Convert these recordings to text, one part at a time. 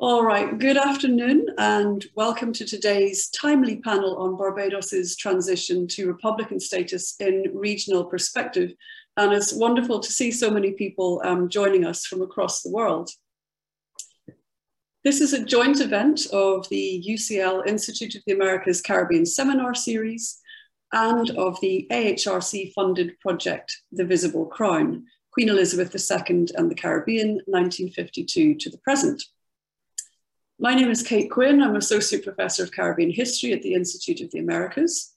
All right, good afternoon and welcome to today's timely panel on Barbados's transition to Republican status in regional perspective. And it's wonderful to see so many people um, joining us from across the world. This is a joint event of the UCL Institute of the Americas Caribbean Seminar Series and of the AHRC funded project, The Visible Crown, Queen Elizabeth II and the Caribbean, 1952 to the present. My name is Kate Quinn. I'm Associate Professor of Caribbean History at the Institute of the Americas.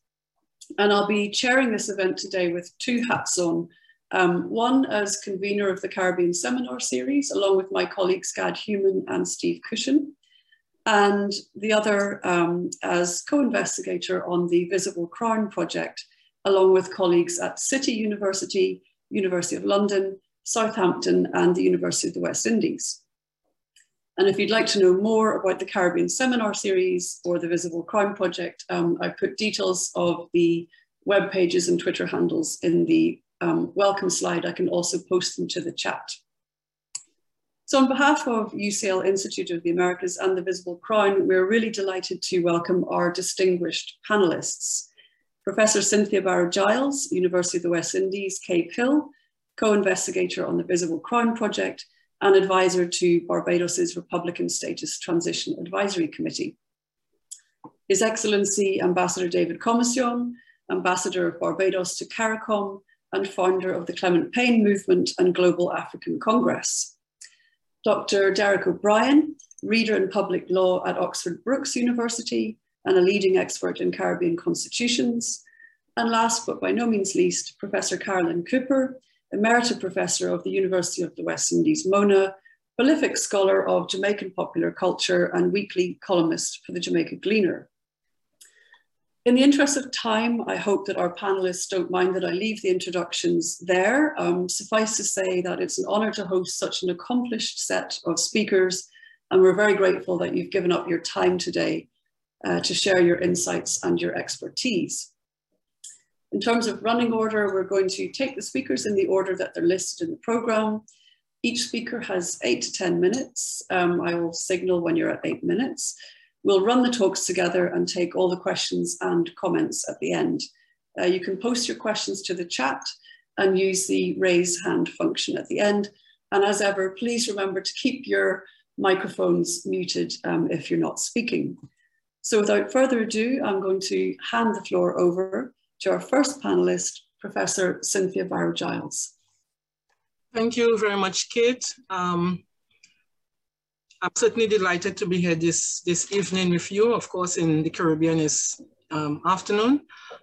And I'll be chairing this event today with two hats on. Um, one as convener of the Caribbean Seminar Series, along with my colleagues Gad Heuman and Steve Cushion, and the other um, as co-investigator on the Visible Crown project, along with colleagues at City University, University of London, Southampton, and the University of the West Indies. And if you'd like to know more about the Caribbean Seminar Series or the Visible Crown Project, um, I put details of the web pages and Twitter handles in the um, welcome slide. I can also post them to the chat. So on behalf of UCL Institute of the Americas and the Visible Crown, we're really delighted to welcome our distinguished panelists. Professor Cynthia Barrow-Giles, University of the West Indies, Cave Hill, co-investigator on the Visible Crown Project, and advisor to Barbados's Republican Status Transition Advisory Committee. His Excellency Ambassador David Comissiong, Ambassador of Barbados to CARICOM, and founder of the Clement Payne Movement and Global African Congress. Dr. Derek O'Brien, reader in public law at Oxford Brookes University and a leading expert in Caribbean constitutions. And last but by no means least, Professor Carolyn Cooper, Emerita Professor of the University of the West Indies, Mona, prolific scholar of Jamaican popular culture and weekly columnist for the Jamaica Gleaner. In the interest of time, I hope that our panelists don't mind that I leave the introductions there. Um, suffice to say that it's an honor to host such an accomplished set of speakers, and we're very grateful that you've given up your time today uh, to share your insights and your expertise. In terms of running order, we're going to take the speakers in the order that they're listed in the program. Each speaker has eight to 10 minutes. Um, I will signal when you're at eight minutes. We'll run the talks together and take all the questions and comments at the end. Uh, you can post your questions to the chat and use the raise hand function at the end. And as ever, please remember to keep your microphones muted um, if you're not speaking. So without further ado, I'm going to hand the floor over to our first panelist, Professor Cynthia Barrow-Giles. Thank you very much, Kate. Um, I'm certainly delighted to be here this, this evening with you. Of course, in the Caribbean is um, afternoon.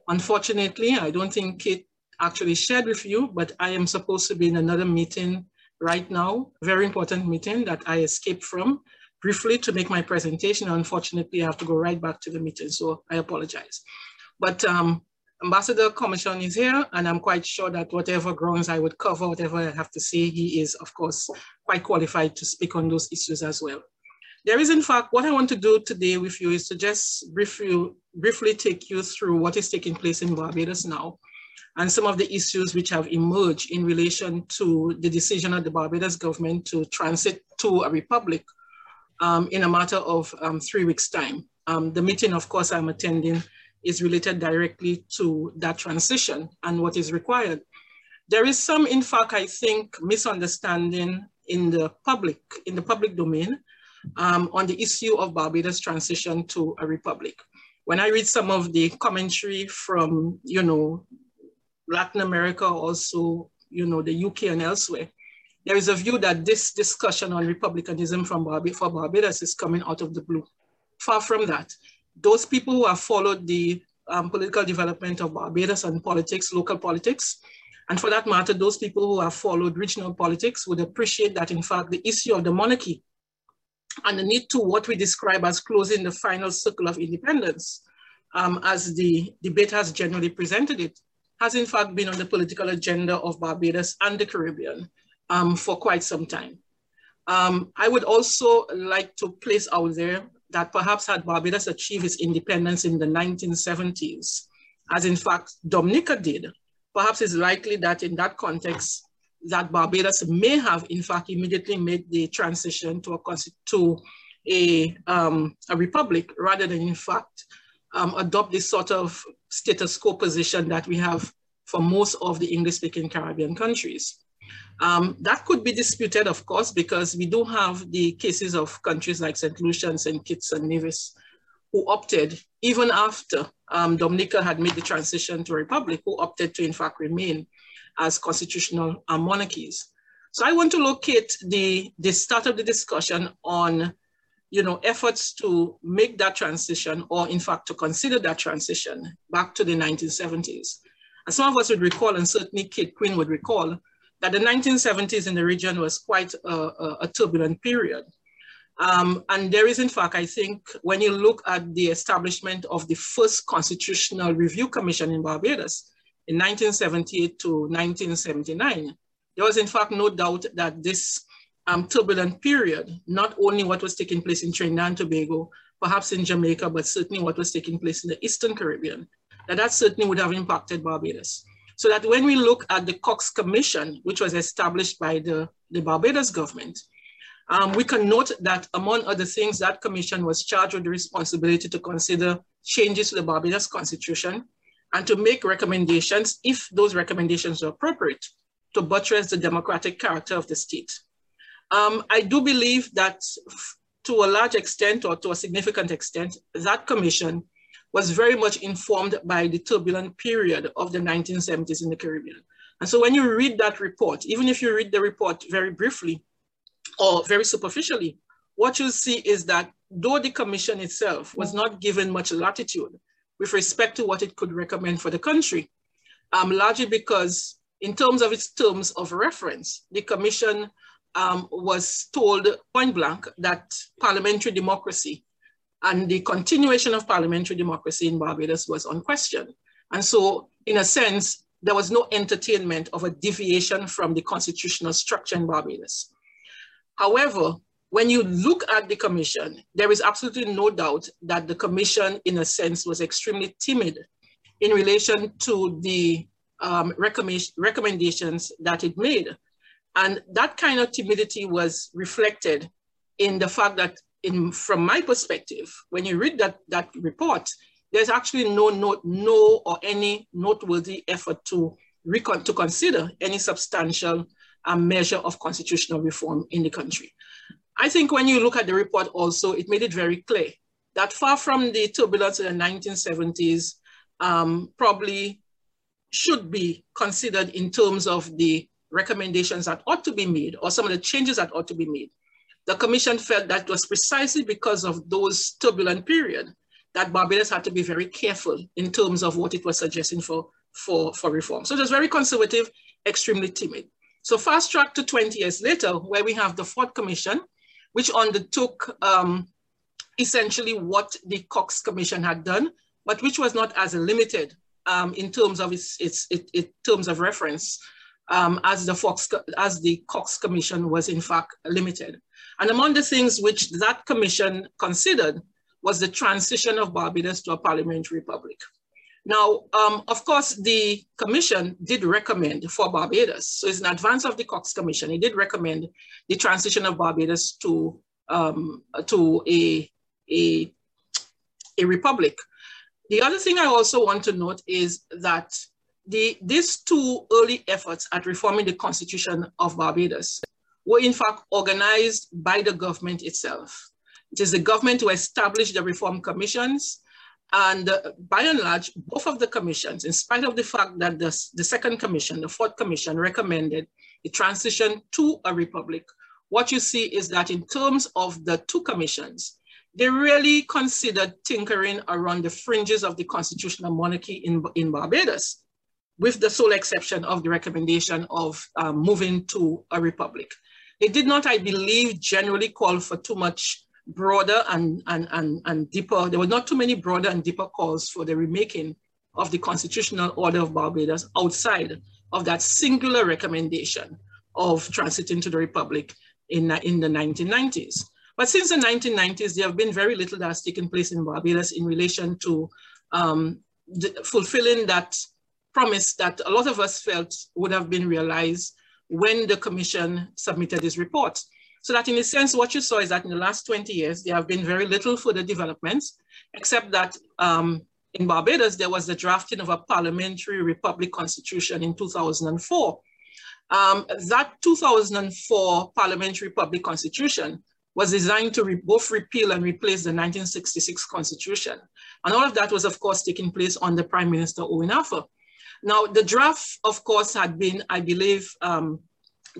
Unfortunately, I don't think Kate actually shared with you, but I am supposed to be in another meeting right now, very important meeting that I escaped from briefly to make my presentation. Unfortunately, I have to go right back to the meeting, so I apologize. But um, Ambassador Comissiong is here, and I'm quite sure that whatever grounds I would cover, whatever I have to say, he is, of course, quite qualified to speak on those issues as well. There is, in fact, what I want to do today with you is to just briefly, briefly take you through what is taking place in Barbados now and some of the issues which have emerged in relation to the decision of the Barbados government to transit to a republic um, in a matter of um, three weeks' time. Um, the meeting, of course, I'm attending is related directly to that transition and what is required. There is some, in fact, I think, misunderstanding in the public, in the public domain um, on the issue of Barbados transition to a republic. When I read some of the commentary from, you know, Latin America, also, you know, the UK and elsewhere, there is a view that this discussion on republicanism from Barb for Barbados is coming out of the blue. Far from that those people who have followed the um, political development of Barbados and politics, local politics, and for that matter, those people who have followed regional politics would appreciate that, in fact, the issue of the monarchy and the need to what we describe as closing the final circle of independence, um, as the debate has generally presented it, has in fact been on the political agenda of Barbados and the Caribbean um, for quite some time. Um, I would also like to place out there that perhaps had Barbados achieved its independence in the 1970s, as in fact Dominica did, perhaps it's likely that in that context, that Barbados may have in fact immediately made the transition to a, to a, um, a republic rather than in fact um, adopt this sort of status quo position that we have for most of the English speaking Caribbean countries. Um, that could be disputed, of course, because we do have the cases of countries like St. Lucia, St. Kitts and Nevis, who opted, even after um, Dominica had made the transition to a republic, who opted to in fact remain as constitutional uh, monarchies. So I want to locate the, the start of the discussion on you know, efforts to make that transition or in fact to consider that transition back to the 1970s. And some of us would recall, and certainly Kate Quinn would recall, that the 1970s in the region was quite a, a, turbulent period. Um, and there is, in fact, I think, when you look at the establishment of the first Constitutional Review Commission in Barbados in 1978 to 1979, there was, in fact, no doubt that this um, turbulent period, not only what was taking place in Trinidad and Tobago, perhaps in Jamaica, but certainly what was taking place in the Eastern Caribbean, that that certainly would have impacted Barbados. So that when we look at the Cox Commission, which was established by the, the Barbados government, um, we can note that among other things, that commission was charged with the responsibility to consider changes to the Barbados constitution and to make recommendations, if those recommendations are appropriate, to buttress the democratic character of the state. Um, I do believe that to a large extent or to a significant extent, that commission was very much informed by the turbulent period of the 1970s in the Caribbean. And so when you read that report, even if you read the report very briefly or very superficially, what you see is that though the commission itself was not given much latitude with respect to what it could recommend for the country, um, largely because in terms of its terms of reference, the commission um, was told point blank that parliamentary democracy and the continuation of parliamentary democracy in Barbados was unquestioned. And so, in a sense, there was no entertainment of a deviation from the constitutional structure in Barbados. However, when you look at the commission, there is absolutely no doubt that the commission, in a sense, was extremely timid in relation to the um, recommendations that it made. And that kind of timidity was reflected in the fact that, in, from my perspective, when you read that, that report, there's actually no, no, no or any noteworthy effort to, recon to consider any substantial um, measure of constitutional reform in the country. I think when you look at the report also, it made it very clear that far from the turbulence in the 1970s, um, probably should be considered in terms of the recommendations that ought to be made or some of the changes that ought to be made. The commission felt that was precisely because of those turbulent period that Barbados had to be very careful in terms of what it was suggesting for, for, for reform. So it was very conservative, extremely timid. So fast track to 20 years later, where we have the Forde Commission, which undertook um, essentially what the Cox Commission had done, but which was not as limited um, in terms of its, its, its, its terms of reference um, as the Fox, as the Cox Commission was in fact limited. And among the things which that commission considered was the transition of Barbados to a parliamentary republic. Now, um, of course, the commission did recommend for Barbados, so it's in advance of the Cox Commission, it did recommend the transition of Barbados to, um, to a, a, a republic. The other thing I also want to note is that the, these two early efforts at reforming the constitution of Barbados were in fact organized by the government itself. It is the government who established the reform commissions and uh, by and large, both of the commissions, in spite of the fact that the, the second commission, the fourth commission recommended the transition to a republic, what you see is that in terms of the two commissions, they really considered tinkering around the fringes of the constitutional monarchy in, in Barbados with the sole exception of the recommendation of um, moving to a republic. They did not, I believe, generally call for too much broader and, and, and, and deeper, there were not too many broader and deeper calls for the remaking of the constitutional order of Barbados outside of that singular recommendation of transiting to the republic in, in the 1990s. But since the 1990s, there have been very little that has taken place in Barbados in relation to um, fulfilling that promise that a lot of us felt would have been realized when the commission submitted this report. So that in a sense, what you saw is that in the last 20 years, there have been very little further developments, except that um, in Barbados, there was the drafting of a parliamentary republic constitution in 2004. Um, that 2004 parliamentary republic constitution was designed to both repeal and replace the 1966 constitution. And all of that was, of course, taking place under Prime Minister Owen Arthur. Now, the draft, of course, had been, I believe, um,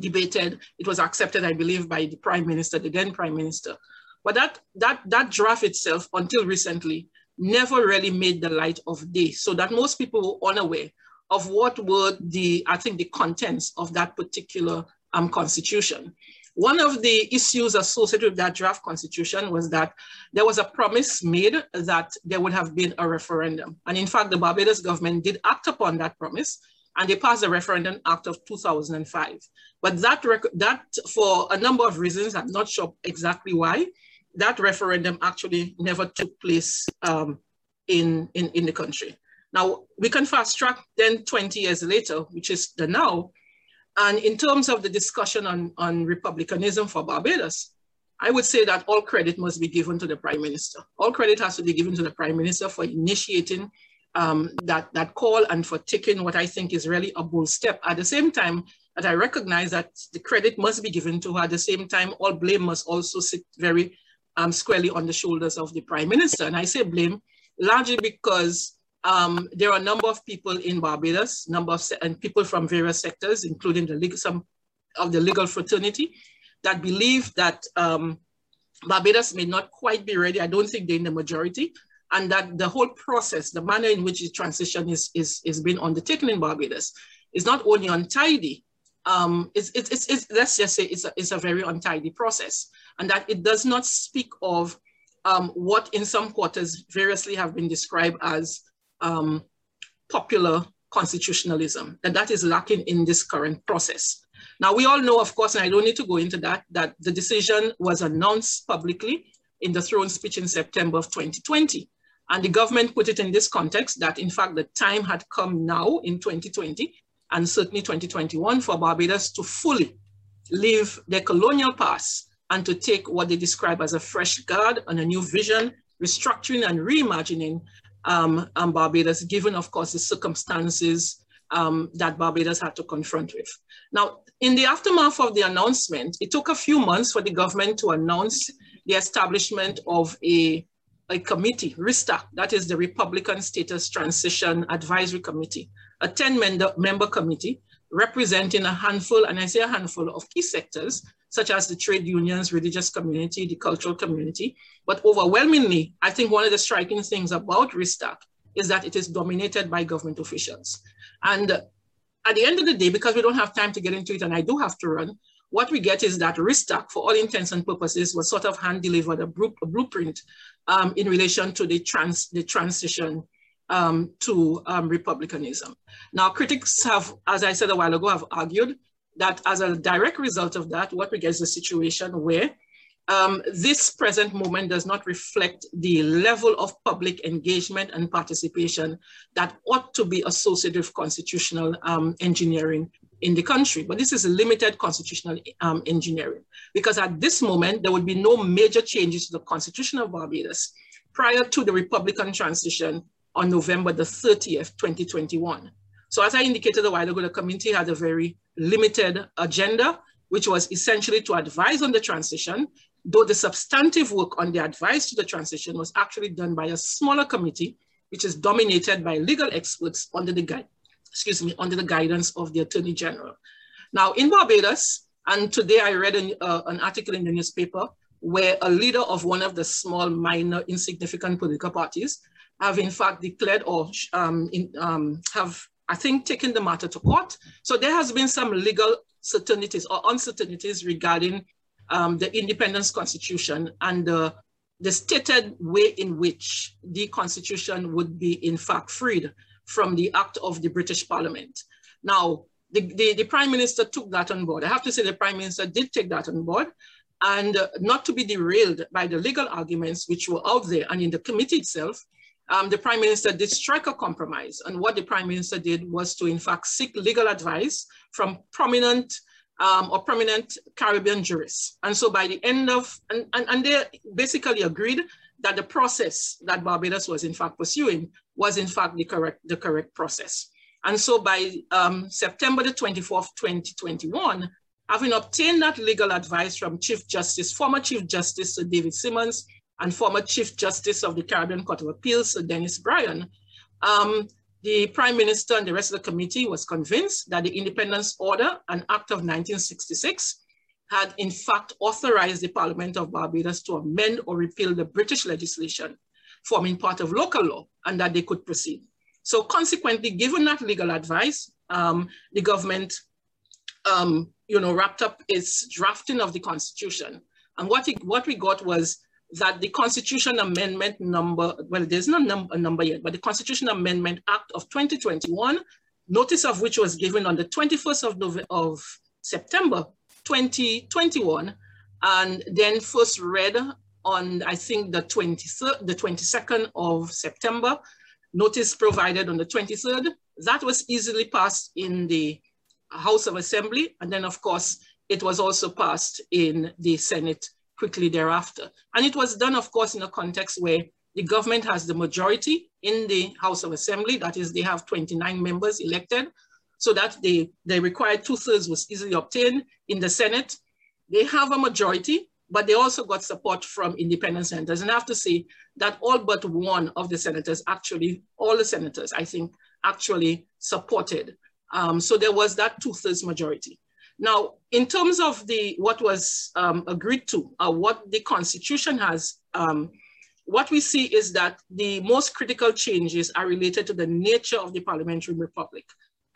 debated. It was accepted, I believe, by the Prime Minister, the then Prime Minister. But that, that, that draft itself, until recently, never really made the light of day, so that most people were unaware of what were the, I think, the contents of that particular um, constitution. One of the issues associated with that draft constitution was that there was a promise made that there would have been a referendum. And in fact, the Barbados government did act upon that promise and they passed the Referendum Act of 2005. But that, that for a number of reasons, I'm not sure exactly why, that referendum actually never took place um, in, in, in the country. Now, we can fast track then 20 years later, which is the now, and in terms of the discussion on, on republicanism for Barbados, I would say that all credit must be given to the prime minister. All credit has to be given to the prime minister for initiating um, that, that call and for taking what I think is really a bold step. At the same time, that I recognize that the credit must be given to her. At the same time, all blame must also sit very um, squarely on the shoulders of the prime minister. And I say blame largely because um, there are a number of people in Barbados, number of and people from various sectors, including the legal, some of the legal fraternity, that believe that um, Barbados may not quite be ready. I don't think they're in the majority, and that the whole process, the manner in which the transition is is is being undertaken in Barbados, is not only untidy. Um, it's, it's, it's, it's, let's just say it's a, it's a very untidy process, and that it does not speak of um, what in some quarters variously have been described as um, popular constitutionalism, and that is lacking in this current process. Now, we all know, of course, and I don't need to go into that, that the decision was announced publicly in the throne speech in September of 2020. And the government put it in this context that, in fact, the time had come now in 2020 and certainly 2021 for Barbados to fully leave their colonial past and to take what they describe as a fresh guard and a new vision, restructuring and reimagining um, um, Barbados, given, of course, the circumstances um, that Barbados had to confront with. Now, in the aftermath of the announcement, it took a few months for the government to announce the establishment of a, a committee, RISTAC, that is the Republican Status Transition Advisory Committee, a 10 member, member committee representing a handful, and I say a handful of key sectors, such as the trade unions, religious community, the cultural community. But overwhelmingly, I think one of the striking things about RISTAC is that it is dominated by government officials. And at the end of the day, because we don't have time to get into it, and I do have to run, what we get is that RISTAC, for all intents and purposes, was sort of hand-delivered a, blueprint um, in relation to the, trans the transition um, to um, republicanism. Now, critics have, as I said a while ago, have argued that as a direct result of that, what we get is a situation where um, this present moment does not reflect the level of public engagement and participation that ought to be associated with constitutional um, engineering in the country. But this is limited constitutional um, engineering because at this moment, there would be no major changes to the constitution of Barbados prior to the Republican transition on November the 30th, 2021. So as I indicated a while ago, the committee had a very limited agenda, which was essentially to advise on the transition, though the substantive work on the advice to the transition was actually done by a smaller committee, which is dominated by legal experts under the guide, excuse me, under the guidance of the Attorney General. Now in Barbados, and today I read an, uh, an article in the newspaper where a leader of one of the small, minor, insignificant political parties have in fact declared or um, in, um, have I think, taking the matter to court. So there has been some legal certainties or uncertainties regarding um, the independence constitution and the, stated way in which the constitution would be in fact freed from the act of the British parliament. Now, the, the, the prime minister took that on board. I have to say the prime minister did take that on board and uh, not to be derailed by the legal arguments which were out there and in the committee itself, um, the prime minister did strike a compromise. And what the prime minister did was to, in fact, seek legal advice from prominent um, or prominent Caribbean jurists. And so by the end of, and, and, and they basically agreed that the process that Barbados was in fact pursuing was in fact the correct, the correct process. And so by um, September the 24th, 2021, having obtained that legal advice from Chief Justice, former Chief Justice Sir David Simmons, and former Chief Justice of the Caribbean Court of Appeals, Sir Dennis Byron, um, the Prime Minister and the rest of the committee was convinced that the Independence Order, an act of 1966, had in fact authorized the Parliament of Barbados to amend or repeal the British legislation forming part of local law and that they could proceed. So consequently, given that legal advice, um, the government, um, you know, wrapped up its drafting of the constitution. And what, it, what we got was that the Constitution Amendment number, well, there's no num a number yet, but the Constitution Amendment Act of 2021, notice of which was given on the 21st of, November, of September 2021, and then first read on, I think, the 23rd, the 22nd of September, notice provided on the 23rd. That was easily passed in the House of Assembly. And then, of course, it was also passed in the Senate quickly thereafter. And it was done, of course, in a context where the government has the majority in the House of Assembly. That is, they have 29 members elected. So that the, the required two thirds was easily obtained in the Senate. They have a majority, but they also got support from independent senators. And I have to say that all but one of the senators actually, all the senators, I think, actually supported. Um, so there was that two-thirds majority. Now, in terms of the what was um, agreed to, uh, what the Constitution has, um, what we see is that the most critical changes are related to the nature of the parliamentary republic.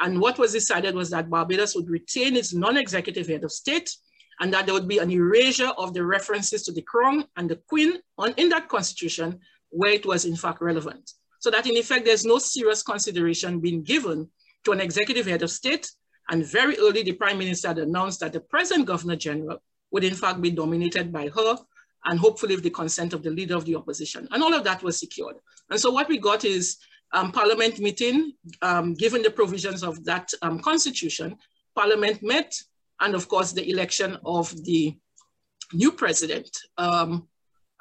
And what was decided was that Barbados would retain its non-executive head of state, and that there would be an erasure of the references to the crown and the queen on, in that constitution where it was in fact relevant. So that in effect, there's no serious consideration being given to an executive head of state. And very early, the prime minister had announced that the present governor general would in fact be dominated by her and hopefully with the consent of the leader of the opposition. And all of that was secured. And so what we got is um, parliament meeting, um, given the provisions of that um, constitution, parliament met, and of course the election of the new president um,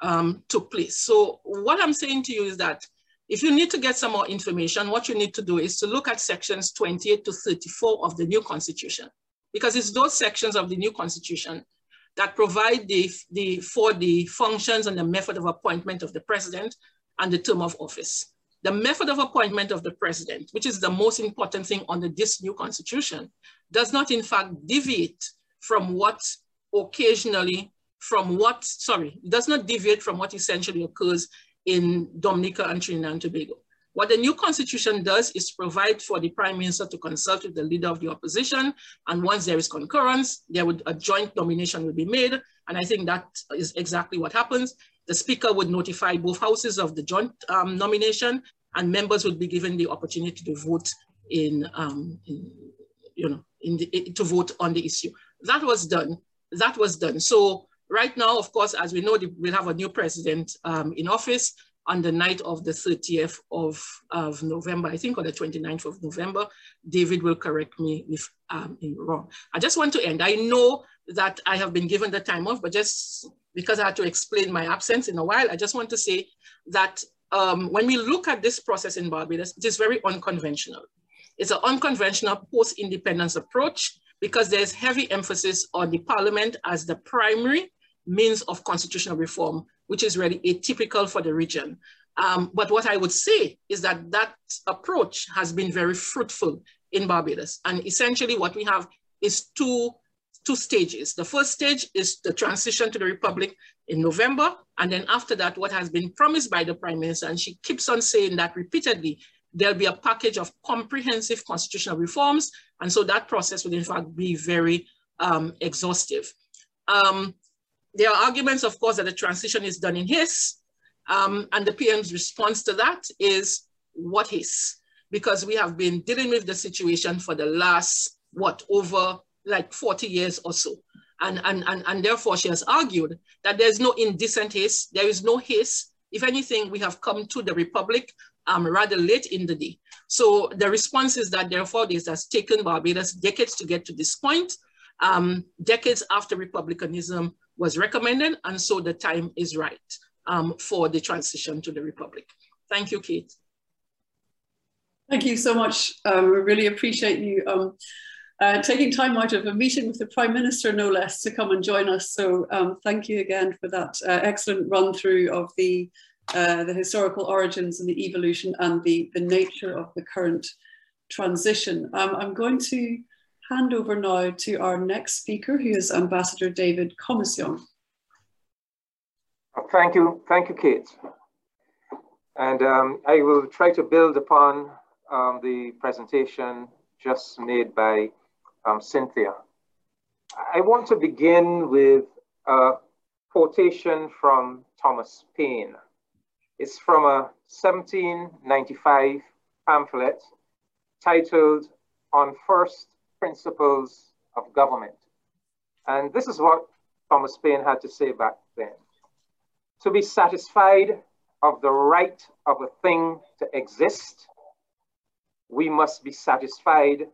um, took place. So what I'm saying to you is that if you need to get some more information, what you need to do is to look at sections 28 to 34 of the new constitution, because it's those sections of the new constitution that provide the, the, for the functions and the method of appointment of the president and the term of office. The method of appointment of the president, which is the most important thing under this new constitution, does not in fact deviate from what occasionally, from what, sorry, does not deviate from what essentially occurs in Dominica and Trinidad and Tobago. What the new constitution does is provide for the prime minister to consult with the leader of the opposition. And once there is concurrence, there would a joint nomination will be made. And I think that is exactly what happens. The speaker would notify both houses of the joint um, nomination and members would be given the opportunity to vote in, um, in you know, in the, to vote on the issue. That was done. That was done. So right now, of course, as we know, we'll have a new president um, in office on the night of the 30th of, of November, I think, or the 29th of November. David will correct me if I'm wrong. I just want to end. I know that I have been given the time off, but just because I had to explain my absence in a while, I just want to say that um, when we look at this process in Barbados, it is very unconventional. It's an unconventional post-independence approach because there's heavy emphasis on the parliament as the primary means of constitutional reform which is really atypical for the region. Um, but what I would say is that that approach has been very fruitful in Barbados. And essentially what we have is two, two stages. The first stage is the transition to the Republic in November. And then after that, what has been promised by the Prime Minister, and she keeps on saying that repeatedly, there'll be a package of comprehensive constitutional reforms. And so that process will in fact be very um, exhaustive. Um, there are arguments, of course, that the transition is done in his, um, and the PM's response to that is what is? Because we have been dealing with the situation for the last, what, over like 40 years or so. And, and, and, and therefore she has argued that there's no indecent haste, there is no haste. If anything, we have come to the Republic um, rather late in the day. So the response is that therefore this has taken Barbados decades to get to this point. um, decades after republicanism was recommended, and so the time is right um, for the transition to the republic. Thank you, Kate. Thank you so much. Um, we really appreciate you um, uh, taking time out of a meeting with the Prime Minister, no less, to come and join us. So um, thank you again for that uh, excellent run through of the, uh, the historical origins and the evolution and the, the nature of the current transition. Um, I'm going to hand over now to our next speaker, who is Ambassador David Comissiong. Thank you, thank you, Kate. And um, I will try to build upon um, the presentation just made by um, Cynthia. I want to begin with a quotation from Thomas Paine. It's from a 1795 pamphlet titled On First Principles of Government. And this is what Thomas Paine had to say back then. To be satisfied of the right of a thing to exist we must be satisfied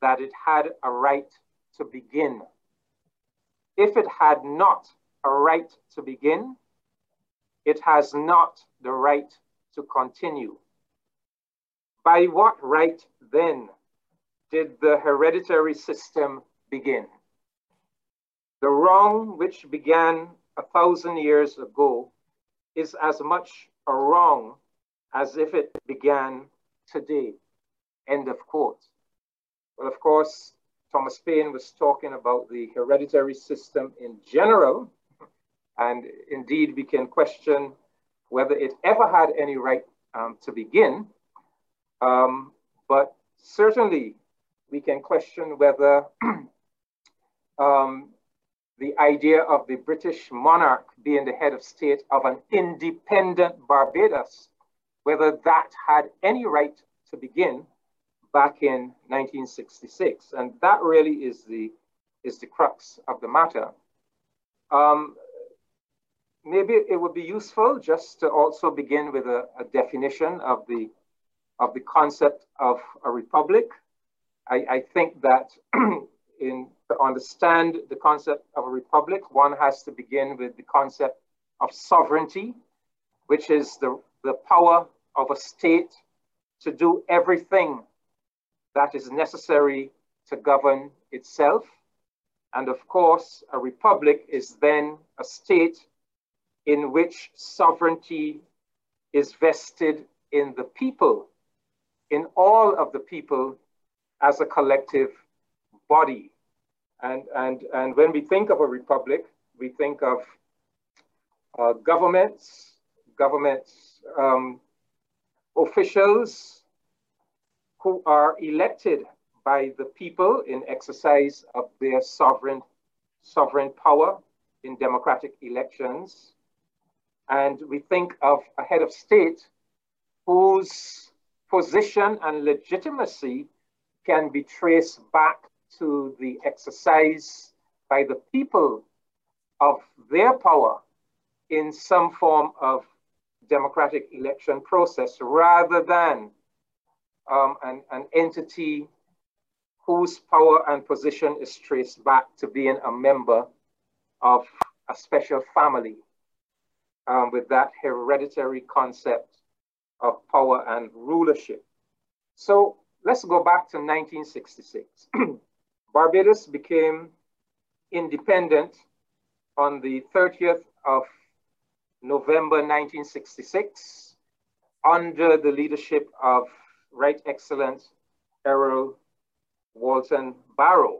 that it had a right to begin. If it had not a right to begin, it has not the right to continue. By what right then did the hereditary system begin? The wrong which began a thousand years ago is as much a wrong as if it began today. End of quote. Well, of course, Thomas Paine was talking about the hereditary system in general, and indeed we can question whether it ever had any right um, to begin. Um, but certainly we can question whether um, the idea of the British monarch being the head of state of an independent Barbados, whether that had any right to begin back in 1966. And that really is the, is the crux of the matter. Um, maybe it would be useful just to also begin with a, a definition of the, of the concept of a republic. I, I think that in, to understand the concept of a republic, one has to begin with the concept of sovereignty, which is the, the power of a state to do everything that is necessary to govern itself. And of course, a republic is then a state in which sovereignty is vested in the people, in all of the people as a collective body. And, and, and when we think of a republic, we think of uh, governments, governments, um, officials, who are elected by the people in exercise of their sovereign, sovereign power in democratic elections. And we think of a head of state whose position and legitimacy can be traced back to the exercise by the people of their power in some form of democratic election process rather than um, an, an entity whose power and position is traced back to being a member of a special family um, with that hereditary concept of power and rulership. So let's go back to 1966. Barbados became independent on the 30th of November 1966 under the leadership of Right Excellent Errol Walton Barrow.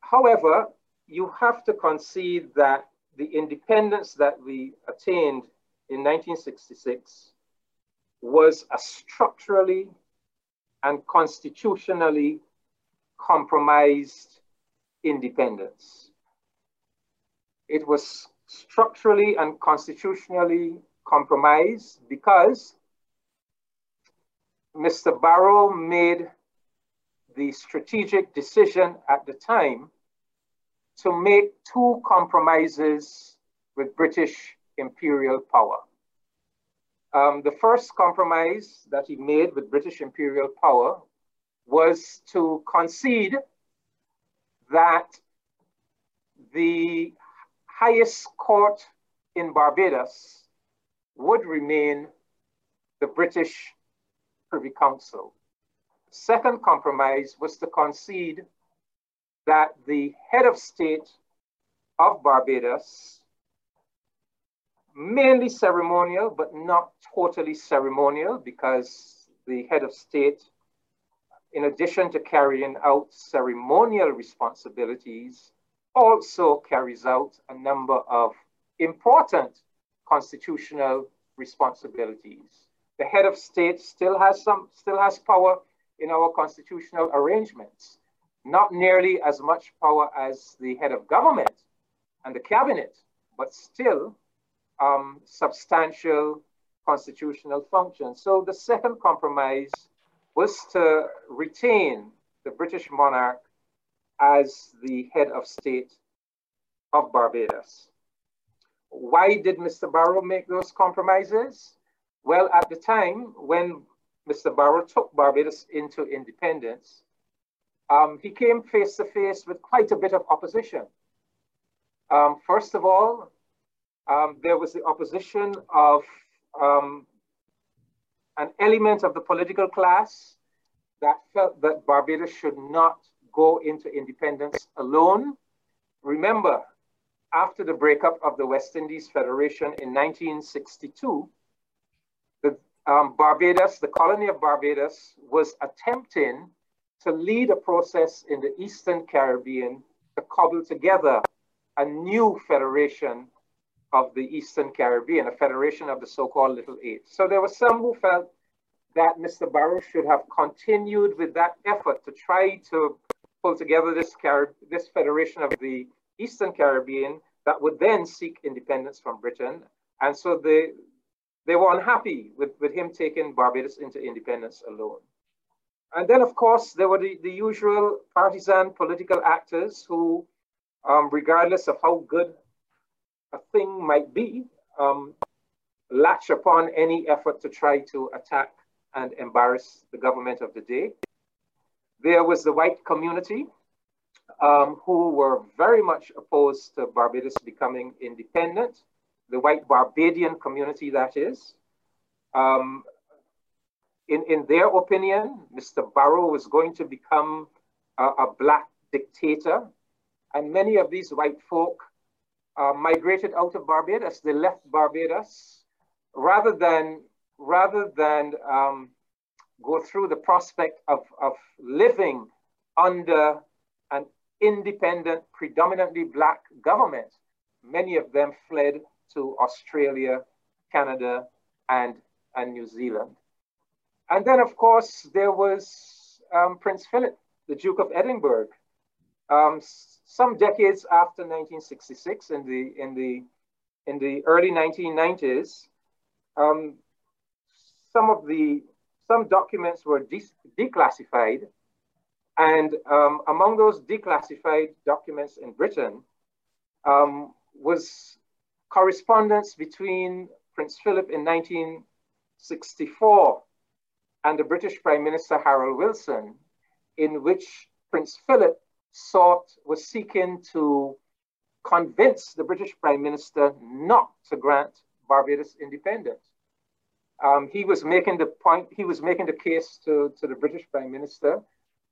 However, you have to concede that the independence that we attained in 1966 was a structurally and constitutionally compromised independence. It was structurally and constitutionally compromised because Mr. Barrow made the strategic decision at the time to make two compromises with British imperial power. Um, the first compromise that he made with British imperial power was to concede that the highest court in Barbados would remain the British Privy Council. Second compromise was to concede that the head of state of Barbados, mainly ceremonial, but not totally ceremonial, because the head of state, in addition to carrying out ceremonial responsibilities, also carries out a number of important constitutional responsibilities. The head of state still has some, still has power in our constitutional arrangements, not nearly as much power as the head of government and the cabinet, but still um, substantial constitutional function. So the second compromise was to retain the British monarch as the head of state of Barbados. Why did Mr. Barrow make those compromises? Well, at the time when Mr. Barrow took Barbados into independence, um, he came face to face with quite a bit of opposition. Um, first of all, um, there was the opposition of um, an element of the political class that felt that Barbados should not go into independence alone. Remember, after the breakup of the West Indies Federation in 1962, the um, Barbados, the colony of Barbados, was attempting to lead a process in the Eastern Caribbean to cobble together a new federation of the Eastern Caribbean, a federation of the so-called Little Eight. So there were some who felt that Mr. Barrow should have continued with that effort to try to pull together this, this federation of the Eastern Caribbean that would then seek independence from Britain. And so they, they were unhappy with, with him taking Barbados into independence alone. And then, of course, there were the, the usual partisan political actors who, um, regardless of how good a thing might be, um, latch upon any effort to try to attack and embarrass the government of the day. There was the white community um, who were very much opposed to Barbados becoming independent, the white Barbadian community, that is. Um, in, in their opinion, Mr. Barrow was going to become a, a black dictator, and many of these white folk uh, migrated out of Barbados. They left Barbados rather than rather than um, go through the prospect of, of living under an independent, predominantly black government. Many of them fled to Australia, Canada, and, and New Zealand. And then, of course, there was um, Prince Philip, the Duke of Edinburgh. Um, some decades after 1966, in the, in the, in the early 1990s, um, some of the some documents were de declassified, and um, among those declassified documents in Britain um, was correspondence between Prince Philip in 1964 and the British Prime Minister Harold Wilson, in which Prince Philip sought was seeking to convince the British Prime Minister not to grant Barbados independence. Um, he was making the point, he was making the case to, to the British Prime Minister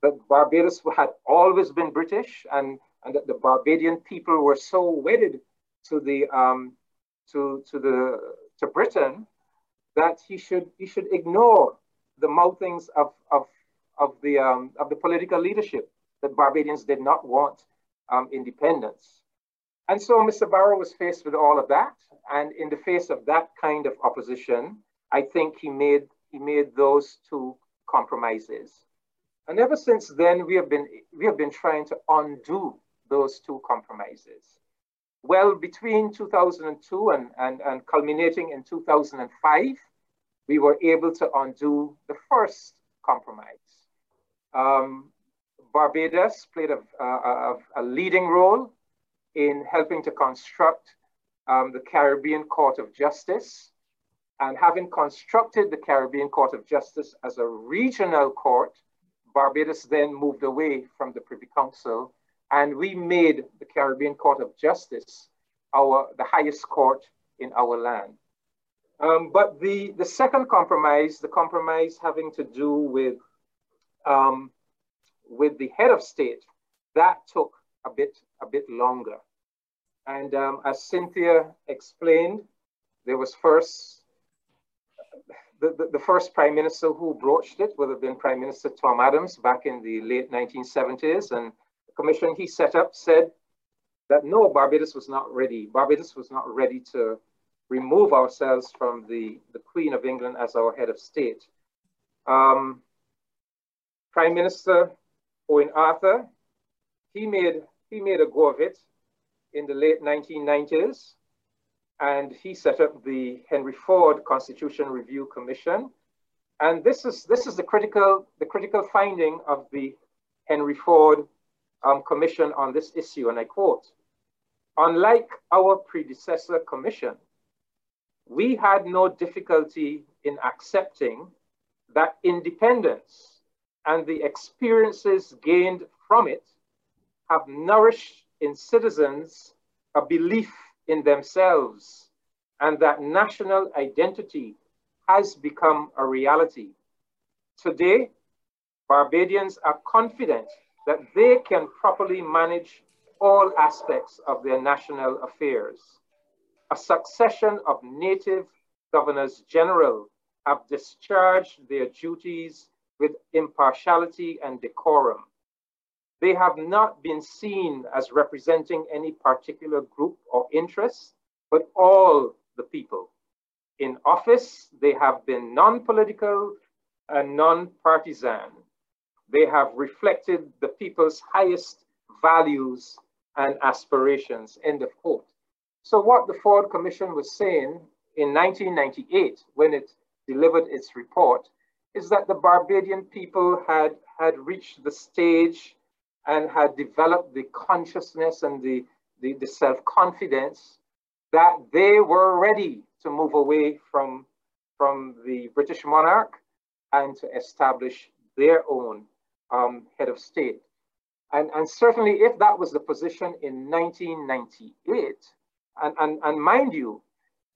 that Barbados had always been British and, and that the Barbadian people were so wedded to the um, to, to the to Britain that he should he should ignore the mouthings of, of, of the um, of the political leadership that Barbadians did not want um, independence. And so Mr. Barrow was faced with all of that. And in the face of that kind of opposition, I think he made he made those two compromises. And ever since then, we have been we have been trying to undo those two compromises. Well, between 2002 and, and, and culminating in 2005, we were able to undo the first compromise. Um, Barbados played a, a, a, leading role in helping to construct um, the Caribbean Court of Justice, and having constructed the Caribbean Court of Justice as a regional court, Barbados then moved away from the Privy Council and we made the Caribbean Court of Justice our the highest court in our land. Um, but the, the second compromise, the compromise having to do with, um, with the head of state, that took a bit, a bit longer. And um, as Cynthia explained, there was first, the, the, the, first prime minister who broached it would have been Prime Minister Tom Adams back in the late 1970s. And the commission he set up said that no, Barbados was not ready. Barbados was not ready to remove ourselves from the, the Queen of England as our head of state. Um, Prime Minister Owen Arthur, he made, he made a go of it in the late 1990s, and he set up the Henry Forde Constitution Review Commission. And this is, this is the, critical, the critical finding of the Henry Forde um, Commission on this issue, and I quote, unlike our predecessor commission, we had no difficulty in accepting that independence and the experiences gained from it have nourished in citizens a belief in themselves and that national identity has become a reality. Today, Barbadians are confident that they can properly manage all aspects of their national affairs. A succession of native governors general have discharged their duties with impartiality and decorum. They have not been seen as representing any particular group or interest, but all the people. In office, they have been non-political and non-partisan. They have reflected the people's highest values and aspirations, end of quote. So what the Forde Commission was saying in 1998, when it delivered its report, is that the Barbadian people had, had reached the stage and had developed the consciousness and the, the, the self-confidence that they were ready to move away from, from the British monarch and to establish their own um, head of state. And, and certainly if that was the position in 1998, and, and, and mind you,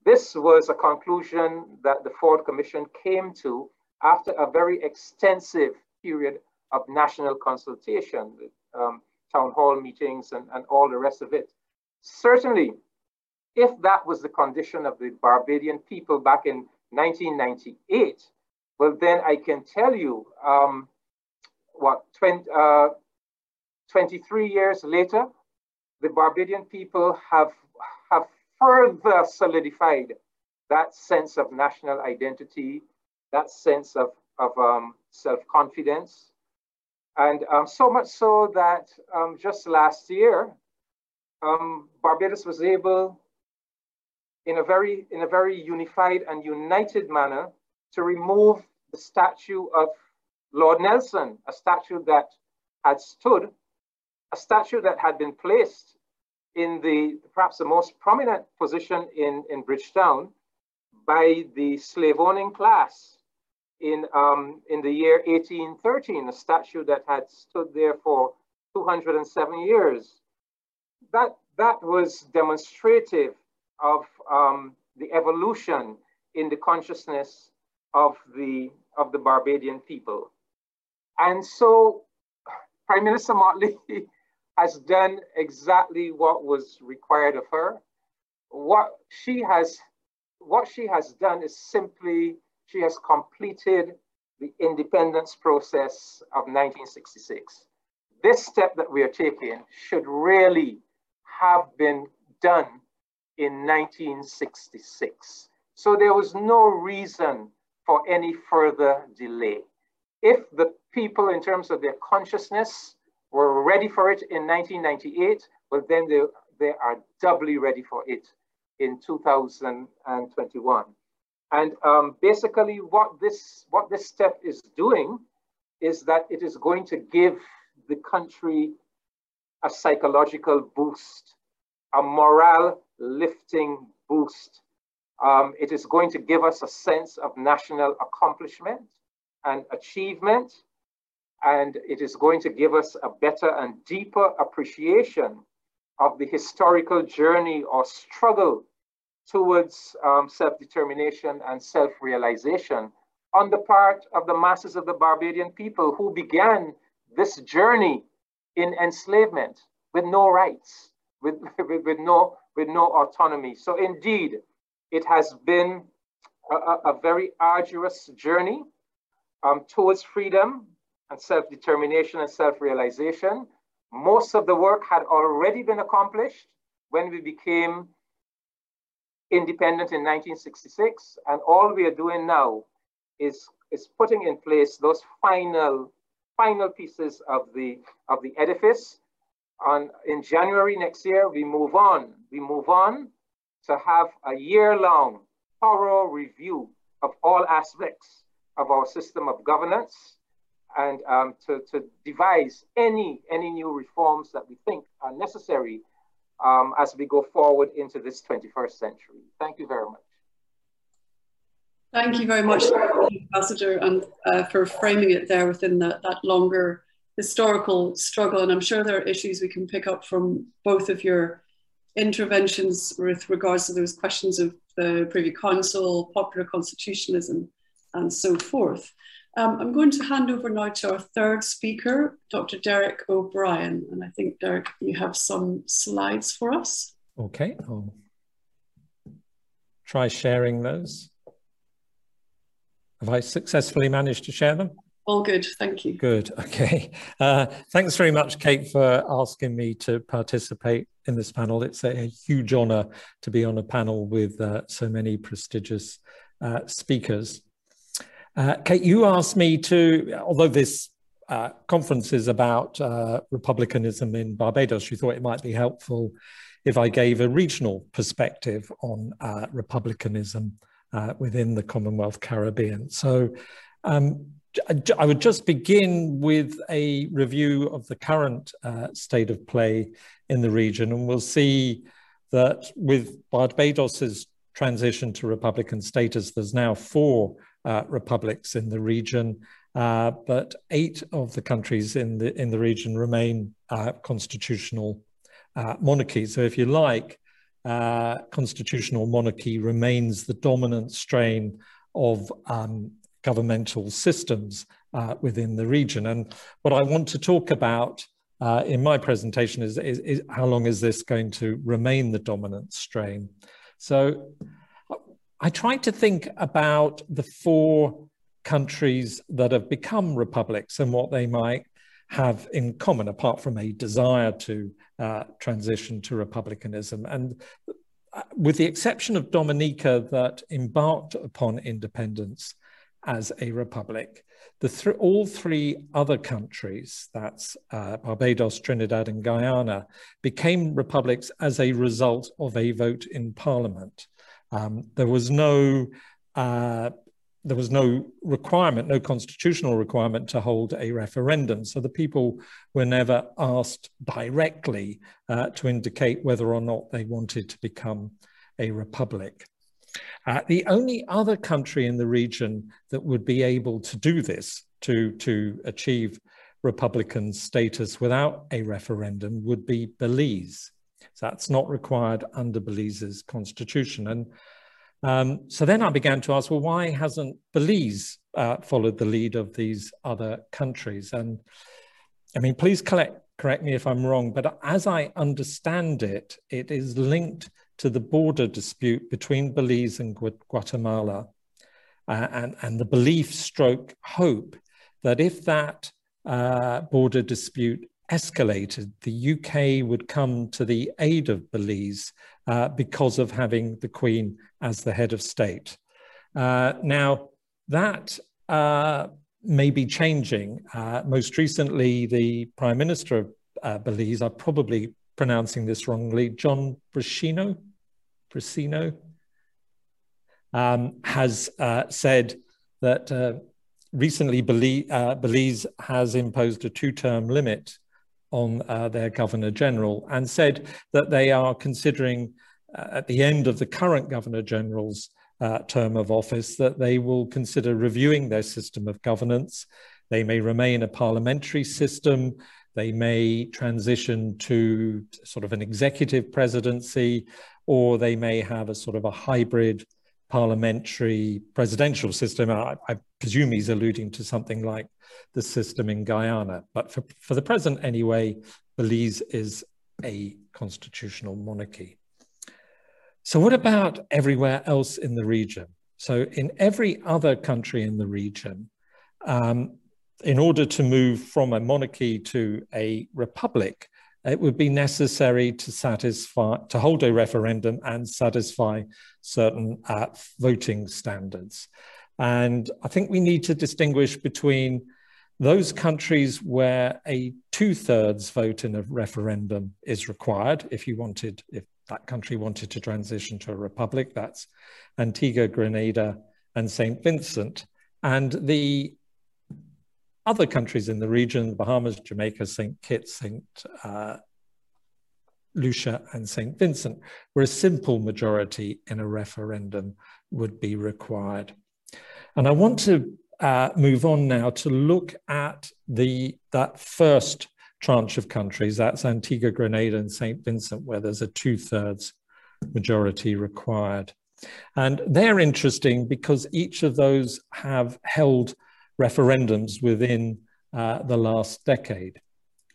this was a conclusion that the Forde Commission came to after a very extensive period of national consultation, um, town hall meetings and, and all the rest of it. Certainly, if that was the condition of the Barbadian people back in 1998, well, then I can tell you um, what 20, uh, 23 years later, the Barbadian people have, have further solidified that sense of national identity, that sense of, of um, self-confidence, and um, so much so that um, just last year, um, Barbados was able, in a very in a very unified and united manner, to remove the statue of Lord Nelson, a statue that had stood, a statue that had been placed in the perhaps the most prominent position in, in Bridgetown by the slave owning class in, um, in the year 1813, a statue that had stood there for 207 years. That, that was demonstrative of um, the evolution in the consciousness of the, of the Barbadian people. And so Prime Minister Mottley has done exactly what was required of her. What she has, what she has done is simply she has completed the independence process of 1966. This step that we are taking should really have been done in 1966. So there was no reason for any further delay. If the people, in terms of their consciousness, were ready for it in 1998, well, then they, they are doubly ready for it in 2021. And um, basically what this, what this step is doing is that it is going to give the country a psychological boost, a morale lifting boost. Um, it is going to give us a sense of national accomplishment and achievement. and it is going to give us a better and deeper appreciation of the historical journey or struggle towards um, self-determination and self-realization on the part of the masses of the Barbadian people who began this journey in enslavement with no rights, with, with, with no, with no autonomy. So indeed, it has been a, a very arduous journey um, towards freedom and self-determination and self-realization. Most of the work had already been accomplished when we became independent in 1966. And all we are doing now is, is putting in place those final, final pieces of the, of the edifice. On, in January next year, we move on. We move on to have a year-long thorough review of all aspects of our system of governance and um, to, to devise any, any new reforms that we think are necessary um, as we go forward into this 21st century. Thank you very much. Thank you very much, Ambassador, and uh, for framing it there within that, that longer historical struggle. And I'm sure there are issues we can pick up from both of your interventions with regards to those questions of the Privy Council, popular constitutionalism, and so forth. Um, I'm going to hand over now to our third speaker, Dr. Derek O'Brien. And I think, Derek, you have some slides for us. Okay, I'll try sharing those. Have I successfully managed to share them? All good, thank you. Good, okay. Uh, thanks very much, Kate, for asking me to participate in this panel. It's a, a huge honor to be on a panel with uh, so many prestigious uh, speakers. Uh, Kate, you asked me to, although this uh, conference is about uh, republicanism in Barbados, you thought it might be helpful if I gave a regional perspective on uh, republicanism uh, within the Commonwealth Caribbean. So um, I would just begin with a review of the current uh, state of play in the region, and we'll see that with Barbados's transition to Republican status, there's now four uh, republics in the region, uh, but eight of the countries in the in the region remain uh, constitutional uh, monarchies. So, if you like, uh, constitutional monarchy remains the dominant strain of um, governmental systems within the region. And what I want to talk about in my presentation is, is, is how long is this going to remain the dominant strain? So I tried to think about the four countries that have become republics and what they might have in common, apart from a desire to uh, transition to republicanism. And uh, with the exception of Dominica, that embarked upon independence as a republic, the th all three other countries, that's uh, Barbados, Trinidad, and Guyana, became republics as a result of a vote in parliament. Um, there was no uh, there was no requirement, no constitutional requirement to hold a referendum. So the people were never asked directly uh, to indicate whether or not they wanted to become a republic. Uh, the only other country in the region that would be able to do this, to, to achieve Republican status without a referendum, would be Belize. That's not required under Belize's constitution. And um, so then I began to ask, well, why hasn't Belize uh, followed the lead of these other countries? And I mean, please collect, correct me if I'm wrong, but as I understand it, it is linked to the border dispute between Belize and Guatemala uh, and, and the belief stroke hope that if that uh, border dispute escalated, the UK would come to the aid of Belize uh, because of having the Queen as the head of state. Uh, now, that uh, may be changing. Uh, most recently, the Prime Minister of uh, Belize, I'm probably pronouncing this wrongly, John Briceño, Briceño um, has uh, said that recently Belize, Belize has imposed a two-term limit on uh, their Governor General and said that they are considering uh, at the end of the current Governor General's uh, term of office that they will consider reviewing their system of governance They may remain a parliamentary system. They may transition to sort of an executive presidency, or they may have a sort of a hybrid parliamentary presidential system. I, I, presume he's alluding to something like the system in Guyana. But for, for the present, anyway, Belize is a constitutional monarchy. So, what about everywhere else in the region? So, in every other country in the region, um, in order to move from a monarchy to a republic, it would be necessary to satisfy to hold a referendum and satisfy certain uh, voting standards. And I think we need to distinguish between those countries where a two-thirds vote in a referendum is required, if you wanted, if that country wanted to transition to a republic, that's Antigua, Grenada, and St. Vincent. And the other countries in the region, the Bahamas, Jamaica, St. Kitts, St. Uh, Lucia, and St. Vincent, where a simple majority in a referendum would be required. And I want to uh, move on now to look at the that first tranche of countries, that's Antigua, Grenada, and St. Vincent, where there's a two-thirds majority required. And they're interesting because each of those have held referendums within uh, the last decade.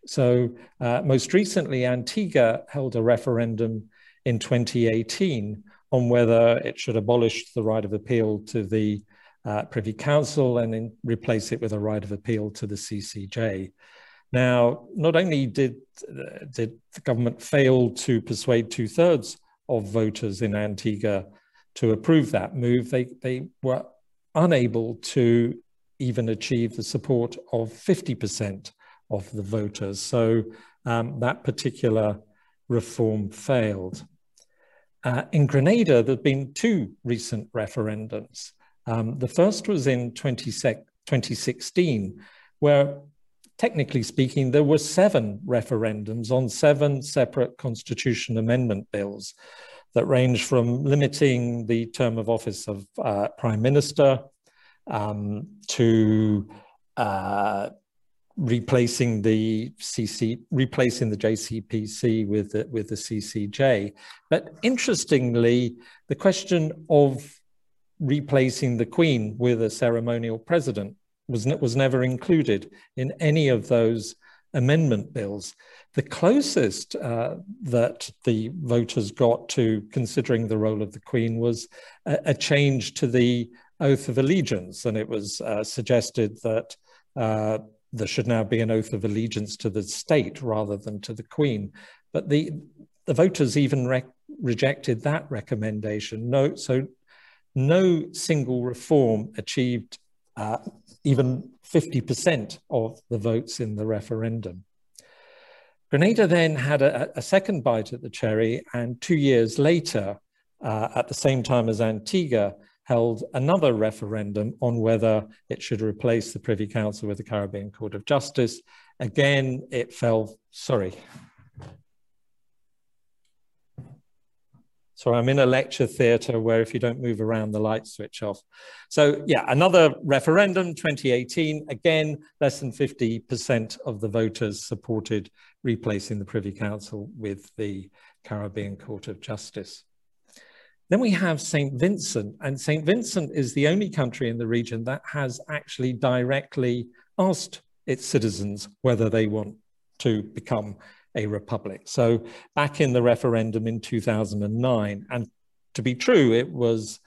So, uh, most recently, Antigua held a referendum in 2018 on whether it should abolish the right of appeal to the uh, Privy Council and in, replace it with a right of appeal to the CCJ. Now, not only did, uh, did the government fail to persuade two thirds of voters in Antigua to approve that move, they, they were unable to even achieve the support of 50% of the voters. So um, that particular reform failed. Uh, in Grenada, there have been two recent referendums. Um, the first was in 20, 2016, where technically speaking, there were seven referendums on seven separate constitution amendment bills that range from limiting the term of office of uh, prime minister um, to uh, replacing the CC, replacing the JCPC with the, with the CCJ. But interestingly, the question of replacing the Queen with a ceremonial president was, was never included in any of those amendment bills. The closest uh, that the voters got to considering the role of the Queen was a, a change to the oath of allegiance, and it was uh, suggested that uh, there should now be an oath of allegiance to the state rather than to the Queen. But the the voters even re rejected that recommendation. No, so no single reform achieved uh, even 50% of the votes in the referendum. Grenada then had a, a, second bite at the cherry, and two years later, uh, at the same time as Antigua, held another referendum on whether it should replace the Privy Council with the Caribbean Court of Justice. Again, it fell, sorry. Sorry, I'm in a lecture theatre where if you don't move around, the lights switch off. So yeah, another referendum, 2018. Again, less than 50% of the voters supported replacing the Privy Council with the Caribbean Court of Justice. Then we have St. Vincent, and St. Vincent is the only country in the region that has actually directly asked its citizens whether they want to become a republic. So back in the referendum in 2009, and to be true, it was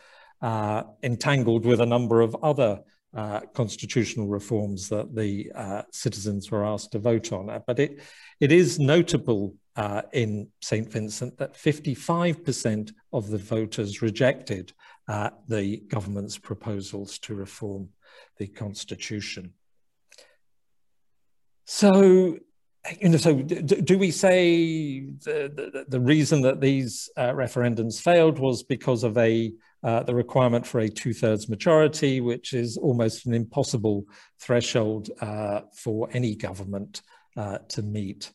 uh, entangled with a number of other uh, constitutional reforms that the uh, citizens were asked to vote on. But it, it is notable uh, in St. Vincent that 55% of the voters rejected uh, the government's proposals to reform the constitution. So, you know, so do, do we say the, the, the, reason that these uh, referendums failed was because of a uh, the requirement for a two-thirds majority, which is almost an impossible threshold uh, for any government uh, to meet.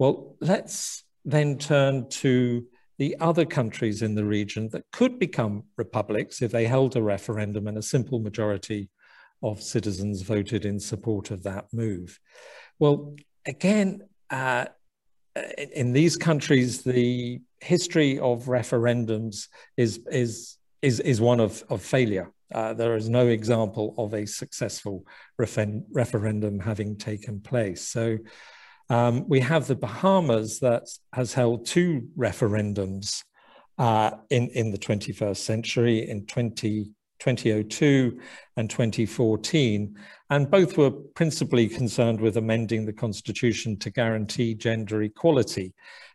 Well, let's then turn to the other countries in the region that could become republics if they held a referendum and a simple majority of citizens voted in support of that move. Well, again, uh, in these countries, the history of referendums is, is, is, is one of, of failure. Uh, there is no example of a successful refer referendum having taken place. So um, we have the Bahamas that has held two referendums uh, in, in the 21st century in 20, 2002 and 2014. And both were principally concerned with amending the constitution to guarantee gender equality.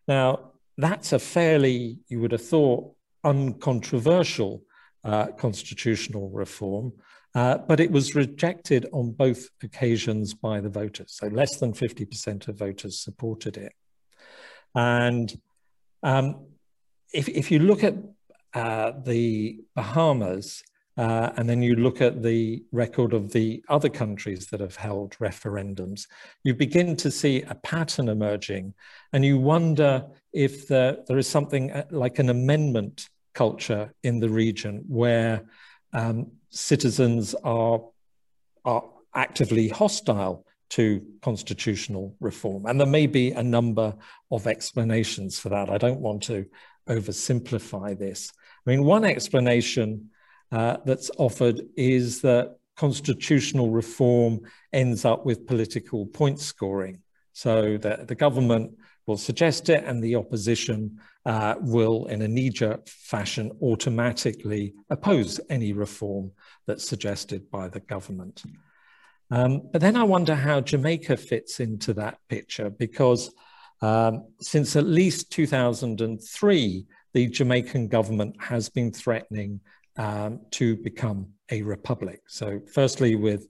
Now, that's a fairly, you would have thought, uncontroversial uh, constitutional reform, uh, but it was rejected on both occasions by the voters. So less than 50% of voters supported it. And um, if, if you look at uh, the Bahamas, uh, and then you look at the record of the other countries that have held referendums, you begin to see a pattern emerging, and you wonder if there, there is something uh, like an amendment culture in the region where um, citizens are, are actively hostile to constitutional reform. And there may be a number of explanations for that. I don't want to oversimplify this. I mean, one explanation uh, that's offered is that constitutional reform ends up with political point scoring. So that the government will suggest it and the opposition uh, will, in a knee-jerk fashion, automatically oppose any reform that's suggested by the government. Um, but then I wonder how Jamaica fits into that picture because um, since at least 2003, the Jamaican government has been threatening um, to become a republic. So, firstly, with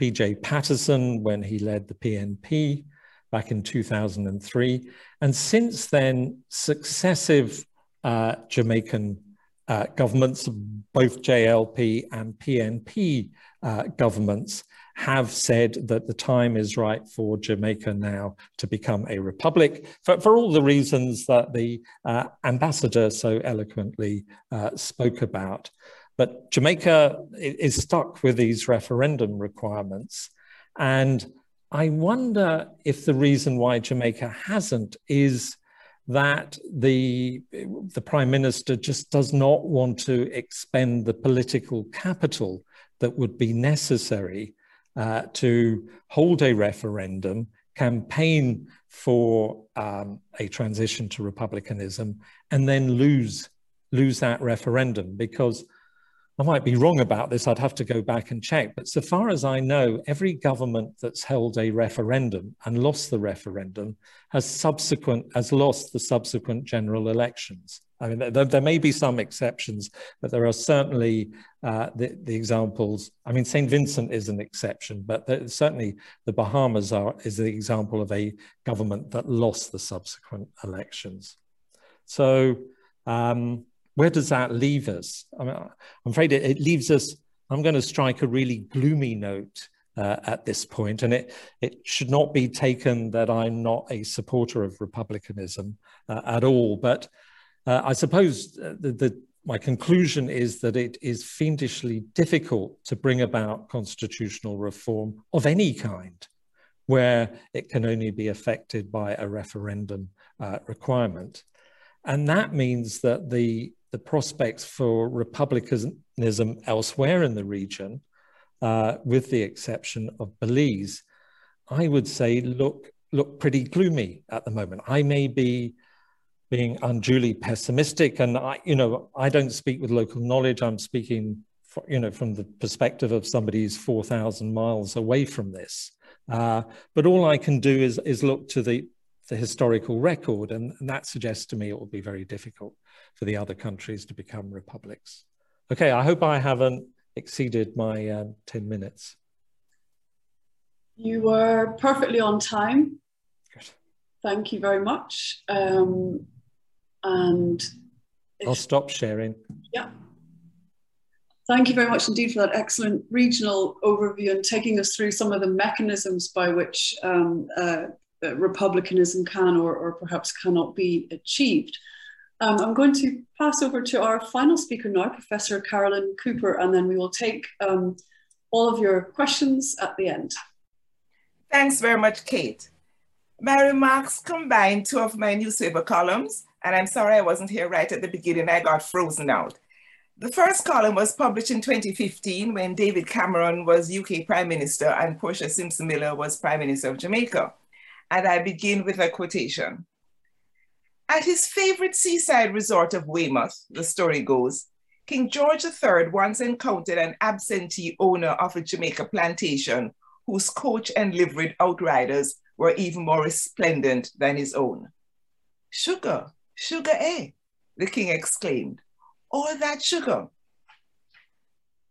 PJ Patterson when he led the PNP back in 2003. And since then, successive uh, Jamaican uh, governments, both JLP and PNP uh, governments, have said that the time is right for Jamaica now to become a republic for, for all the reasons that the uh, ambassador so eloquently uh, spoke about. But Jamaica is stuck with these referendum requirements. And I wonder if the reason why Jamaica hasn't is that the, the prime minister just does not want to expend the political capital that would be necessary uh, to hold a referendum, campaign for um, a transition to republicanism, and then lose lose that referendum because I might be wrong about this, I'd have to go back and check. But so far as I know, every government that's held a referendum and lost the referendum has subsequent has lost the subsequent general elections. I mean, there, there may be some exceptions, but there are certainly uh, the, the, examples. I mean, St. Vincent is an exception, but there, certainly the Bahamas are is the example of a government that lost the subsequent elections. So um, where does that leave us? I mean, I'm afraid it, it leaves us. I'm going to strike a really gloomy note uh, at this point, and it it should not be taken that I'm not a supporter of republicanism uh, at all. But uh, I suppose the, the my conclusion is that it is fiendishly difficult to bring about constitutional reform of any kind where it can only be affected by a referendum uh, requirement. And that means that the the prospects for republicanism elsewhere in the region, uh, with the exception of Belize, I would say look look pretty gloomy at the moment. I may be being unduly pessimistic, and I, you know, I don't speak with local knowledge. I'm speaking, for, you know, from the perspective of somebody who's four thousand miles away from this. Uh, but all I can do is is look to the the historical record, and, and that suggests to me it will be very difficult for the other countries to become republics. Okay, I hope I haven't exceeded my um, 10 minutes. You were perfectly on time. Good. Thank you very much. Um, and I'll stop sharing. Yeah. Thank you very much indeed for that excellent regional overview and taking us through some of the mechanisms by which um, uh, republicanism can or, or perhaps cannot be achieved. Um, I'm going to pass over to our final speaker now, Professor Carolyn Cooper, and then we will take um, all of your questions at the end. Thanks very much, Kate. My remarks combine two of my newspaper columns, and I'm sorry I wasn't here right at the beginning. I got frozen out. The first column was published in 2015 when David Cameron was UK Prime Minister and Portia Simpson Miller was Prime Minister of Jamaica. And I begin with a quotation. At his favorite seaside resort of Weymouth, the story goes, King George III once encountered an absentee owner of a Jamaica plantation whose coach and liveried outriders were even more resplendent than his own. Sugar, sugar, eh? The king exclaimed. All that sugar.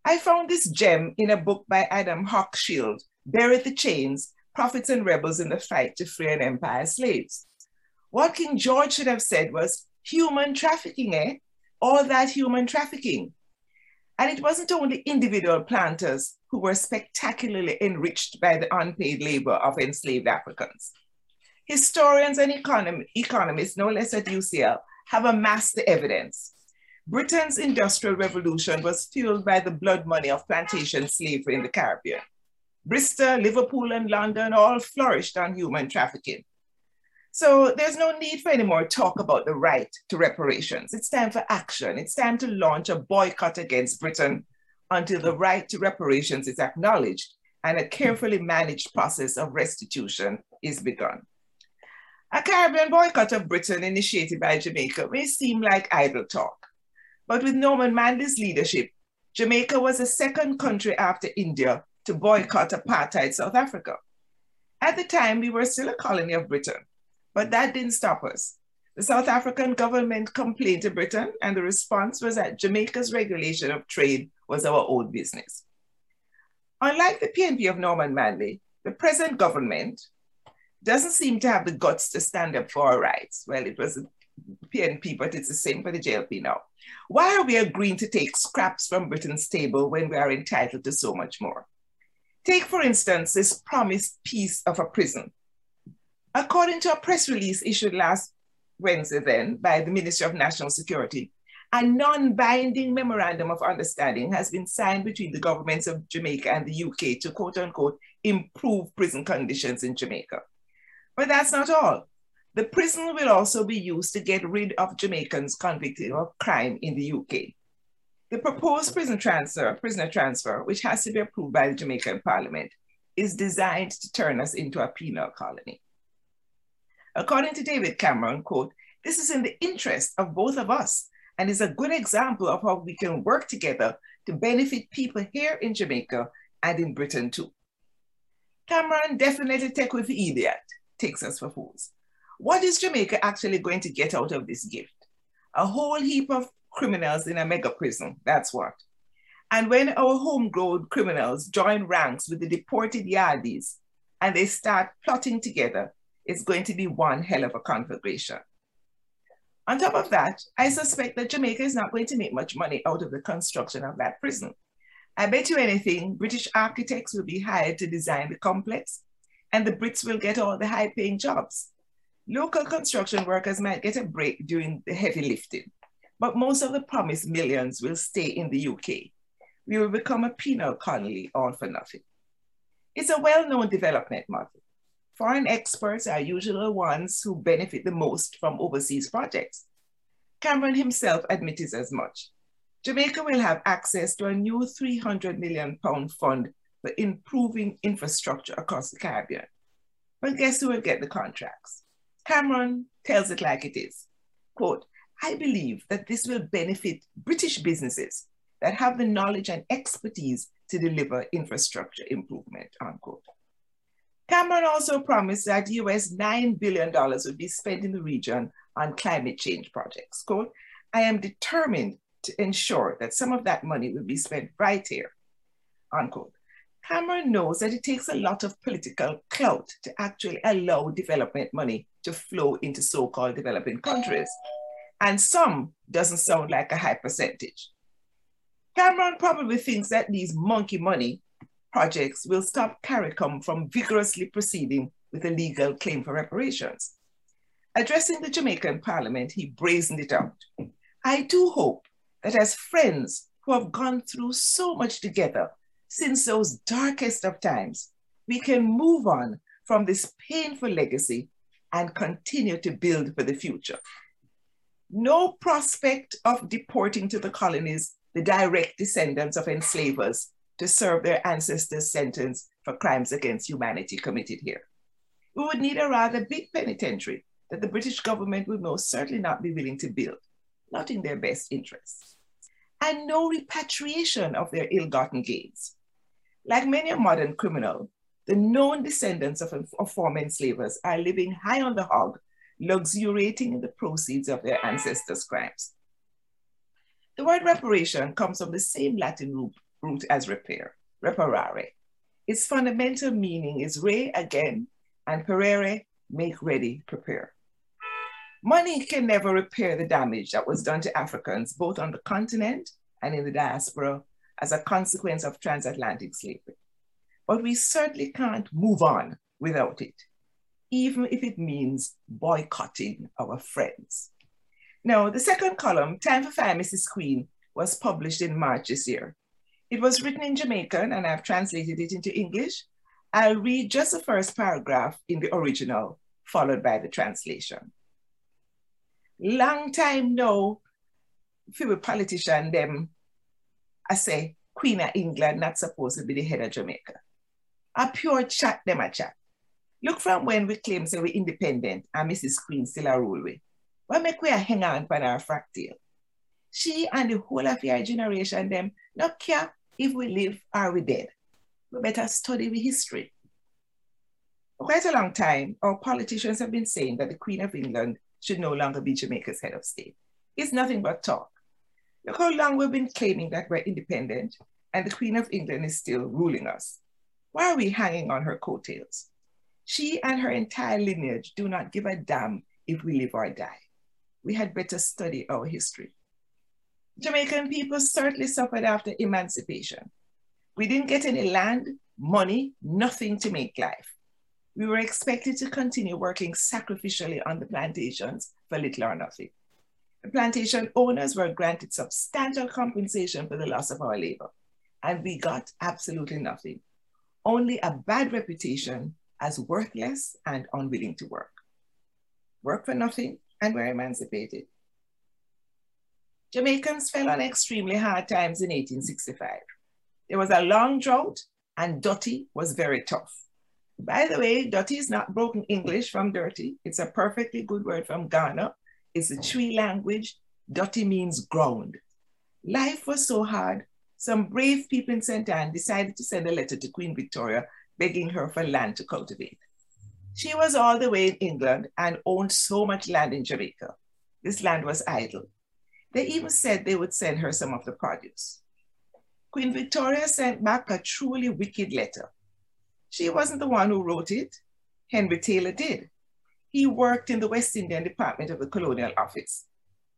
I found this gem in a book by Adam Hochschild, Bury the Chains, Prophets and Rebels in the Fight to Free an Empire Slaves. What King George should have said was, human trafficking, eh? All that human trafficking. And it wasn't only individual planters who were spectacularly enriched by the unpaid labor of enslaved Africans. Historians and econom economists, no less at UCL, have amassed the evidence. Britain's industrial revolution was fueled by the blood money of plantation slavery in the Caribbean. Bristol, Liverpool, and London all flourished on human trafficking. So there's no need for any more talk about the right to reparations. It's time for action. It's time to launch a boycott against Britain until the right to reparations is acknowledged and a carefully managed process of restitution is begun. A Caribbean boycott of Britain initiated by Jamaica may seem like idle talk, but with Norman Manley's leadership, Jamaica was the second country after India to boycott apartheid South Africa. At the time, we were still a colony of Britain, but that didn't stop us. The South African government complained to Britain, and the response was that Jamaica's regulation of trade was our own business. Unlike the PNP of Norman Manley, the present government doesn't seem to have the guts to stand up for our rights. Well, it was the PNP, but it's the same for the JLP now. Why are we agreeing to take scraps from Britain's table when we are entitled to so much more? Take, for instance, this promised piece of a prison According to a press release issued last Wednesday, then, by the Ministry of National Security, a non binding memorandum of understanding has been signed between the governments of Jamaica and the UK to quote unquote improve prison conditions in Jamaica. But that's not all. The prison will also be used to get rid of Jamaicans convicted of crime in the UK. The proposed prison transfer, prisoner transfer, which has to be approved by the Jamaican Parliament, is designed to turn us into a penal colony. According to David Cameron, quote, this is in the interest of both of us and is a good example of how we can work together to benefit people here in Jamaica and in Britain too. Cameron definitely take with the idiot, takes us for fools. What is Jamaica actually going to get out of this gift? A whole heap of criminals in a mega prison, that's what. And when our homegrown criminals join ranks with the deported yardies and they start plotting together, it's going to be one hell of a conflagration. On top of that, I suspect that Jamaica is not going to make much money out of the construction of that prison. I bet you anything, British architects will be hired to design the complex, and the Brits will get all the high paying jobs. Local construction workers might get a break during the heavy lifting, but most of the promised millions will stay in the UK. We will become a penal colony all for nothing. It's a well known development model. Foreign experts are usually the ones who benefit the most from overseas projects. Cameron himself admitted as much. Jamaica will have access to a new 300 million pound fund for improving infrastructure across the Caribbean. But guess who will get the contracts? Cameron tells it like it is. Quote, I believe that this will benefit British businesses that have the knowledge and expertise to deliver infrastructure improvement, unquote. Cameron also promised that US $9 billion would be spent in the region on climate change projects. Quote, I am determined to ensure that some of that money will be spent right here, unquote. Cameron knows that it takes a lot of political clout to actually allow development money to flow into so-called developing countries. And some doesn't sound like a high percentage. Cameron probably thinks that these monkey money projects will stop CARICOM from vigorously proceeding with a legal claim for reparations. Addressing the Jamaican parliament, he brazened it out. I do hope that as friends who have gone through so much together, since those darkest of times, we can move on from this painful legacy and continue to build for the future. No prospect of deporting to the colonies the direct descendants of enslavers to serve their ancestors' sentence for crimes against humanity committed here. We would need a rather big penitentiary that the British government would most certainly not be willing to build, not in their best interests. And no repatriation of their ill-gotten gains. Like many a modern criminal, the known descendants of, of former enslavers are living high on the hog, luxuriating in the proceeds of their ancestors' crimes. The word reparation comes from the same Latin root, root as repair, reparare. Its fundamental meaning is re again, and perere, make ready, prepare. Money can never repair the damage that was done to Africans, both on the continent and in the diaspora, as a consequence of transatlantic slavery. But we certainly can't move on without it, even if it means boycotting our friends. Now, the second column, Time for Fire, Mrs. Queen, was published in March this year. It was written in Jamaican and I've translated it into English. I'll read just the first paragraph in the original, followed by the translation. Long time now, few politician them, I say, Queen of England not supposed to be the head of Jamaica. A pure chat them a chat. Look from when we claim say we independent and Mrs. Queen still a rule we. What make we a hang on for our fractal? She and the whole of your generation them not care if we live are we dead. We better study the history. For quite a long time, our politicians have been saying that the Queen of England should no longer be Jamaica's head of state. It's nothing but talk. Look how long we've been claiming that we're independent and the Queen of England is still ruling us. Why are we hanging on her coattails? She and her entire lineage do not give a damn if we live or die. We had better study our history. Jamaican people certainly suffered after emancipation. We didn't get any land, money, nothing to make life. We were expected to continue working sacrificially on the plantations for little or nothing. The plantation owners were granted substantial compensation for the loss of our labor, and we got absolutely nothing, only a bad reputation as worthless and unwilling to work. Work for nothing and were emancipated. Jamaicans fell on extremely hard times in 1865. There was a long drought and dutty was very tough. By the way, dutty is not broken English from dirty. It's a perfectly good word from Ghana. It's a Twi language. Dutty means ground. Life was so hard, some brave people in St. Ann decided to send a letter to Queen Victoria begging her for land to cultivate. She was all the way in England and owned so much land in Jamaica. This land was idle. They even said they would send her some of the produce. Queen Victoria sent back a truly wicked letter. She wasn't the one who wrote it. Henry Taylor did. He worked in the West Indian Department of the Colonial Office.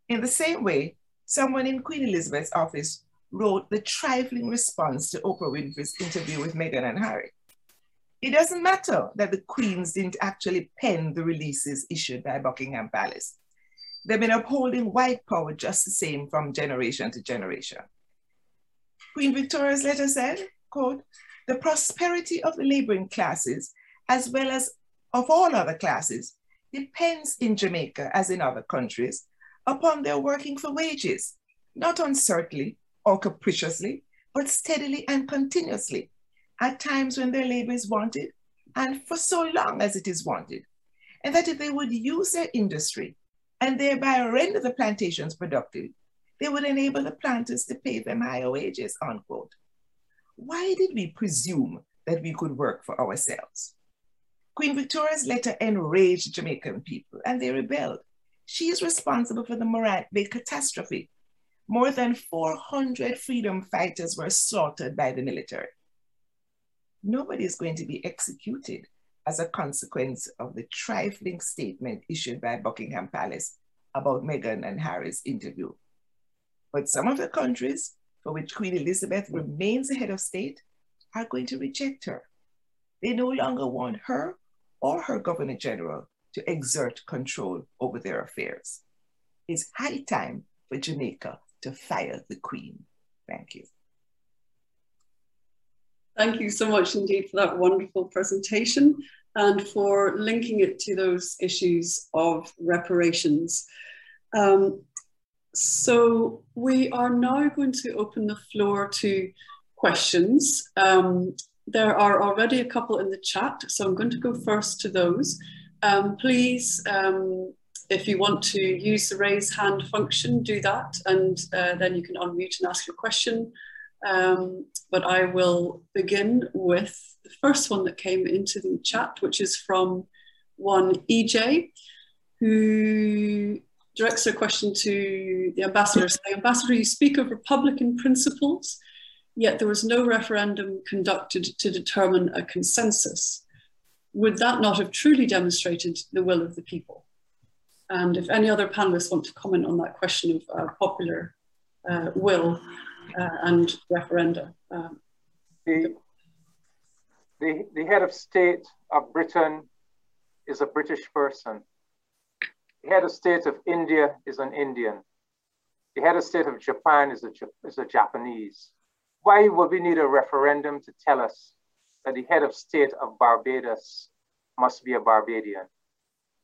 In the same way, someone in Queen Elizabeth's office wrote the trifling response to Oprah Winfrey's interview with Meghan and Harry. It doesn't matter that the Queens didn't actually pen the releases issued by Buckingham Palace. They've been upholding white power just the same from generation to generation. Queen Victoria's letter said, quote, the prosperity of the laboring classes, as well as of all other classes, depends in Jamaica, as in other countries, upon their working for wages, not uncertainly or capriciously, but steadily and continuously, at times when their labor is wanted, and for so long as it is wanted. And that if they would use their industry and thereby render the plantations productive, they would enable the planters to pay them higher wages, unquote. Why did we presume that we could work for ourselves? Queen Victoria's letter enraged Jamaican people and they rebelled. She is responsible for the Morant Bay catastrophe. More than 400 freedom fighters were slaughtered by the military. Nobody is going to be executed as a consequence of the trifling statement issued by Buckingham Palace about Meghan and Harry's interview. But some of the countries for which Queen Elizabeth remains the head of state are going to reject her. They no longer want her or her Governor General to exert control over their affairs. It's high time for Jamaica to fire the Queen. Thank you. Thank you so much indeed for that wonderful presentation and for linking it to those issues of reparations. Um, so we are now going to open the floor to questions. Um, there are already a couple in the chat, so I'm going to go first to those. Um, please, um, if you want to use the raise hand function, do that, and uh, then you can unmute and ask your question. Um, but I will begin with the first one that came into the chat, which is from one EJ, who directs their question to the ambassador, saying, Ambassador, you speak of Republican principles, yet there was no referendum conducted to determine a consensus. Would that not have truly demonstrated the will of the people? And if any other panelists want to comment on that question of uh, popular uh, will uh, and referenda. Um, the, the, head of state of Britain is a British person. The head of state of India is an Indian. The head of state of Japan is a, is a Japanese. Why would we need a referendum to tell us that the head of state of Barbados must be a Barbadian?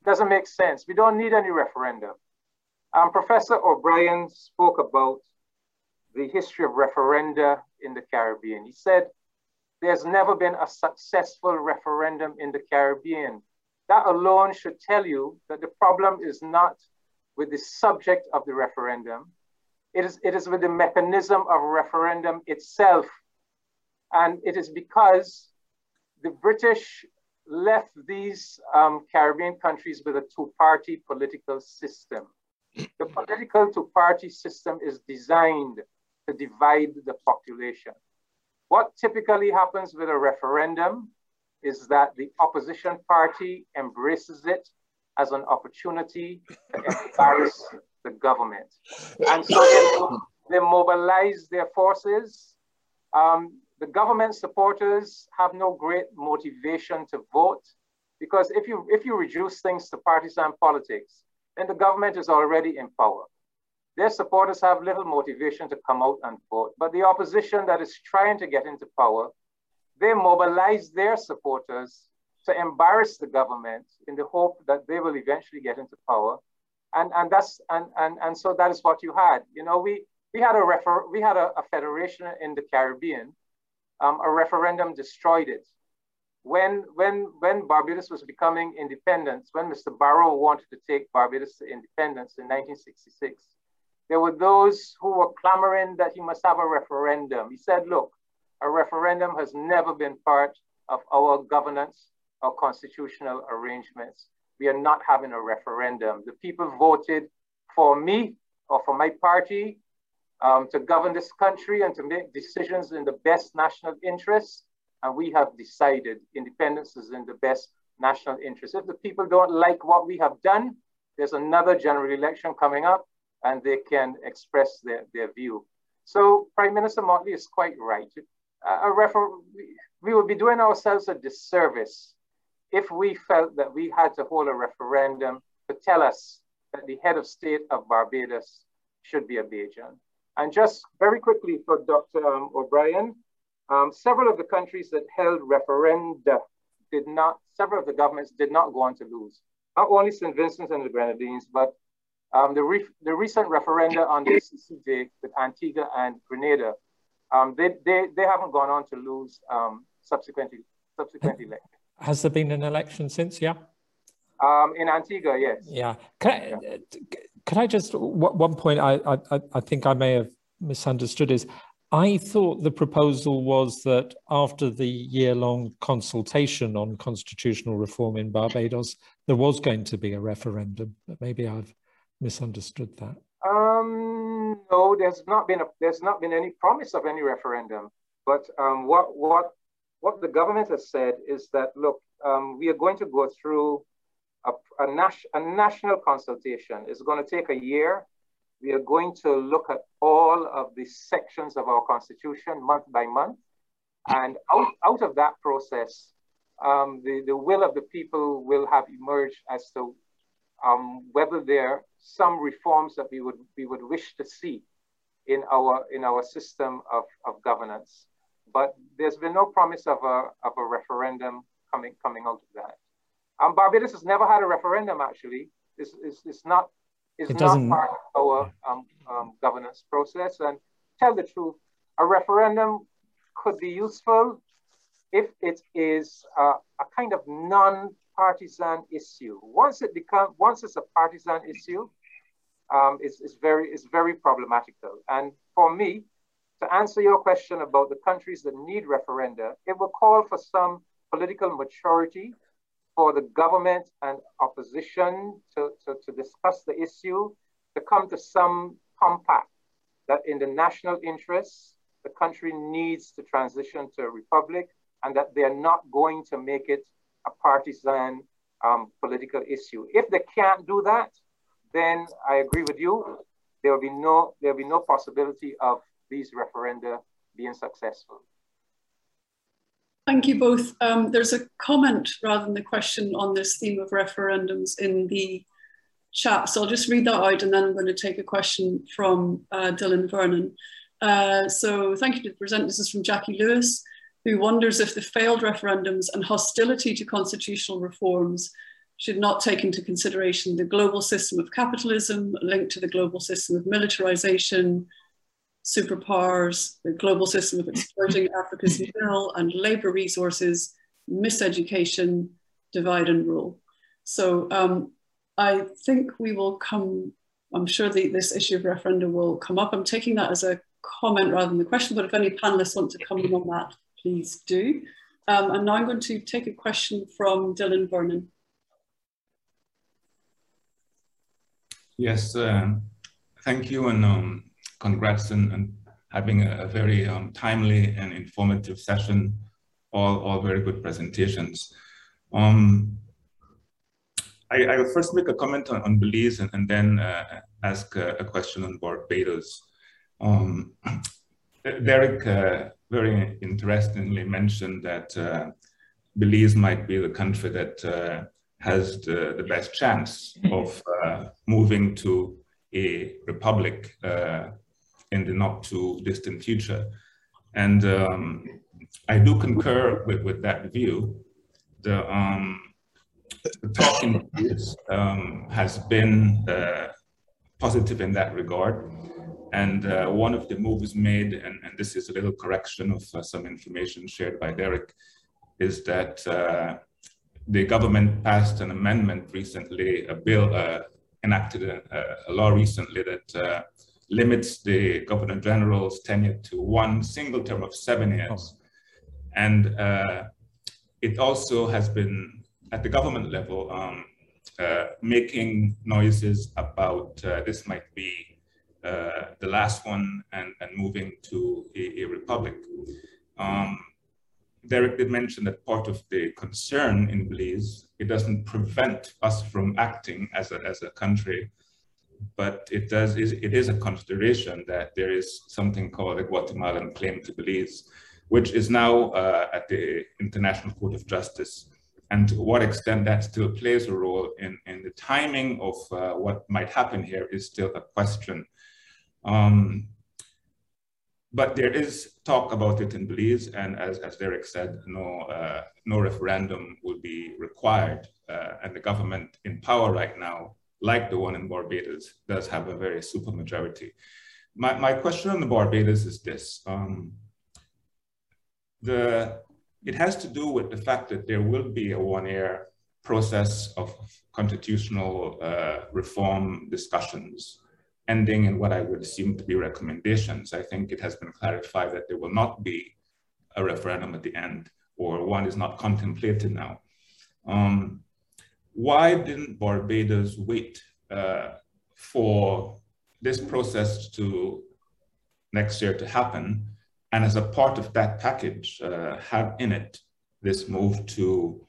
Doesn't make sense. We don't need any referendum. Um, Professor O'Brien spoke about the history of referenda in the Caribbean. He said, there's never been a successful referendum in the Caribbean. That alone should tell you that the problem is not with the subject of the referendum. It is, it is with the mechanism of referendum itself. And it is because the British left these um, Caribbean countries with a two-party political system. The political two-party system is designed to divide the population. What typically happens with a referendum is that the opposition party embraces it as an opportunity to embarrass the government. And so they, they mobilize their forces. Um, the government supporters have no great motivation to vote because if you, if you reduce things to partisan politics, then the government is already in power. Their supporters have little motivation to come out and vote, but the opposition that is trying to get into power, they mobilize their supporters to embarrass the government in the hope that they will eventually get into power. And, and that's and, and, and so that is what you had. You know, we we had a refer we had a, a federation in the Caribbean. Um, a referendum destroyed it. When when when Barbados was becoming independent, when Mr. Barrow wanted to take Barbados to independence in 1966, there were those who were clamoring that he must have a referendum. He said, look, a referendum has never been part of our governance or constitutional arrangements. We are not having a referendum. The people voted for me or for my party um, to govern this country and to make decisions in the best national interest. And we have decided independence is in the best national interest. If the people don't like what we have done, there's another general election coming up and they can express their, their view. So Prime Minister Mottley is quite right. a refer we would be doing ourselves a disservice if we felt that we had to hold a referendum to tell us that the head of state of Barbados should be a Bajan. And just very quickly for Dr. Um, O'Brien, um, several of the countries that held referenda did not, several of the governments did not go on to lose. Not only St. Vincent and the Grenadines, but um, the, re the recent referenda on the CCJ with Antigua and Grenada, um, they, they, they haven't gone on to lose um, subsequently, subsequently. Has there been an election since, yeah? Um, in Antigua, yes. Yeah. Can I, yeah. Can I just, one point I, I, I think I may have misunderstood is, I thought the proposal was that after the year-long consultation on constitutional reform in Barbados, there was going to be a referendum, but maybe I've misunderstood that? Um, no, there's not been a, there's not been any promise of any referendum. But um, what what what the government has said is that look, um, we are going to go through a, a, nas- a national consultation. It's going to take a year. We are going to look at all of the sections of our constitution month by month. And out, out of that process, um, the, the will of the people will have emerged as to um, whether there are some reforms that we would, we would wish to see in our, in our system of, of governance. but there's been no promise of a, of a referendum coming, coming out of that. Um, Barbados has never had a referendum, actually. It's, it's, it's not, it's it not part of our um, um, governance process. And tell the truth, a referendum could be useful if it is a kind of non-partisan issue. Once it become, once it's a partisan issue, um, it's, it's, very, it's very problematical. And for me, to answer your question about the countries that need referenda, it will call for some political maturity for the government and opposition to, to, to discuss the issue, to come to some compact that in the national interest, the country needs to transition to a republic and that they're not going to make it a partisan um, political issue. If they can't do that, then I agree with you. There will be no there will be no possibility of these referenda being successful. Thank you both. Um, there's a comment rather than the question on this theme of referendums in the chat. So I'll just read that out and then I'm going to take a question from uh, Dylan Vernon. Uh, so thank you to the presenters. This is from Jackie Lewis, who wonders if the failed referendums and hostility to constitutional reforms should not take into consideration the global system of capitalism linked to the global system of militarization, superpowers, the global system of exploiting Africa's mineral and labor resources, miseducation, divide and rule. So um, I think we will come, I'm sure the, this issue of referenda will come up. I'm taking that as a comment rather than the question, but if any panelists want to comment on that, please do. Um, and now I'm going to take a question from Dylan Vernon. Yes, uh, thank you and um, congrats on, having a, a very um, timely and informative session, all, all very good presentations. Um, I, I, will first make a comment on, on Belize and, and then uh, ask a, a, question on Barbados. Um, Derek uh, very interestingly mentioned that uh, Belize might be the country that uh, has the, the best chance of uh, moving to a republic uh, in the not too distant future. And um, I do concur with, with that view. The, um, the talking um, has been uh, positive in that regard. And uh, one of the moves made, and, and, this is a little correction of uh, some information shared by Derek, is that uh, the government passed an amendment recently, a bill uh, enacted a, a, law recently that uh, limits the governor general's tenure to one single term of seven years. And uh, it also has been at the government level um, uh, making noises about uh, this might be uh, the last one and, and moving to a, a republic. Um, Derek did mention that part of the concern in Belize, it doesn't prevent us from acting as a, as a country, but it does, it is a consideration that there is something called a Guatemalan claim to Belize, which is now uh, at the International Court of Justice. And to what extent that still plays a role in, in the timing of uh, what might happen here is still a question. Um, but there is talk about it in Belize, and as, as Derek said, no, uh, no referendum will be required. Uh, and the government in power right now, like the one in Barbados, does have a very supermajority. My, my question on the Barbados is this. Um, the, it has to do with the fact that there will be a one-year process of constitutional uh, reform discussions ending in what I would assume to be recommendations. I think it has been clarified that there will not be a referendum at the end, or one is not contemplated now. Um, why didn't Barbados wait uh, for this process to next year to happen, and as a part of that package, uh, have in it this move to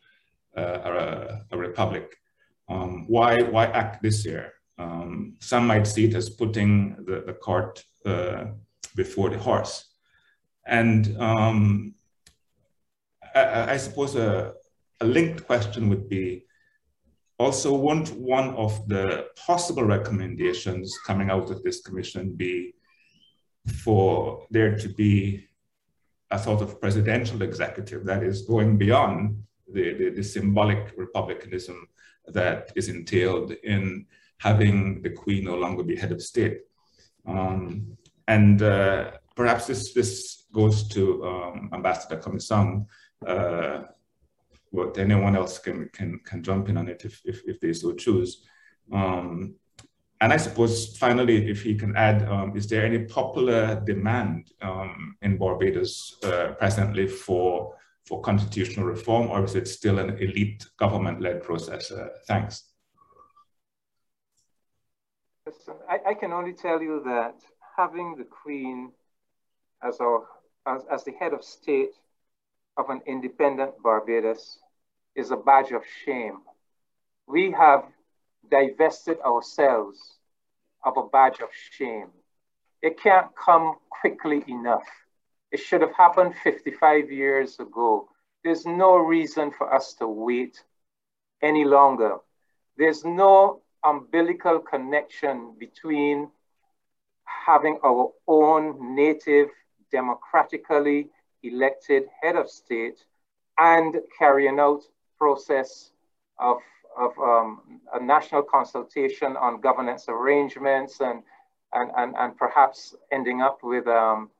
uh, a, a, republic? Um, why why act this year? Um, some might see it as putting the, the cart uh, before the horse. And um, I, I, suppose a, a, linked question would be, also won't one of the possible recommendations coming out of this commission be for there to be a sort of presidential executive that is going beyond the, the, the symbolic republicanism that is entailed in having the queen no longer be head of state. Um, and uh, perhaps this, this goes to um, Ambassador Comissiong, uh, but anyone else can, can, can jump in on it if, if, if they so choose. Um, and I suppose finally, if he can add, um, is there any popular demand um, in Barbados uh, presently for for constitutional reform, or is it still an elite government-led process? Uh, thanks. I, I, can only tell you that having the Queen as our as, as the head of state of an independent Barbados is a badge of shame. We have divested ourselves of a badge of shame. It can't come quickly enough. It should have happened 55 years ago. There's no reason for us to wait any longer. There's no umbilical connection between having our own native, democratically elected head of state and carrying out process of of um, a national consultation on governance arrangements and, and, and, and perhaps ending up with um,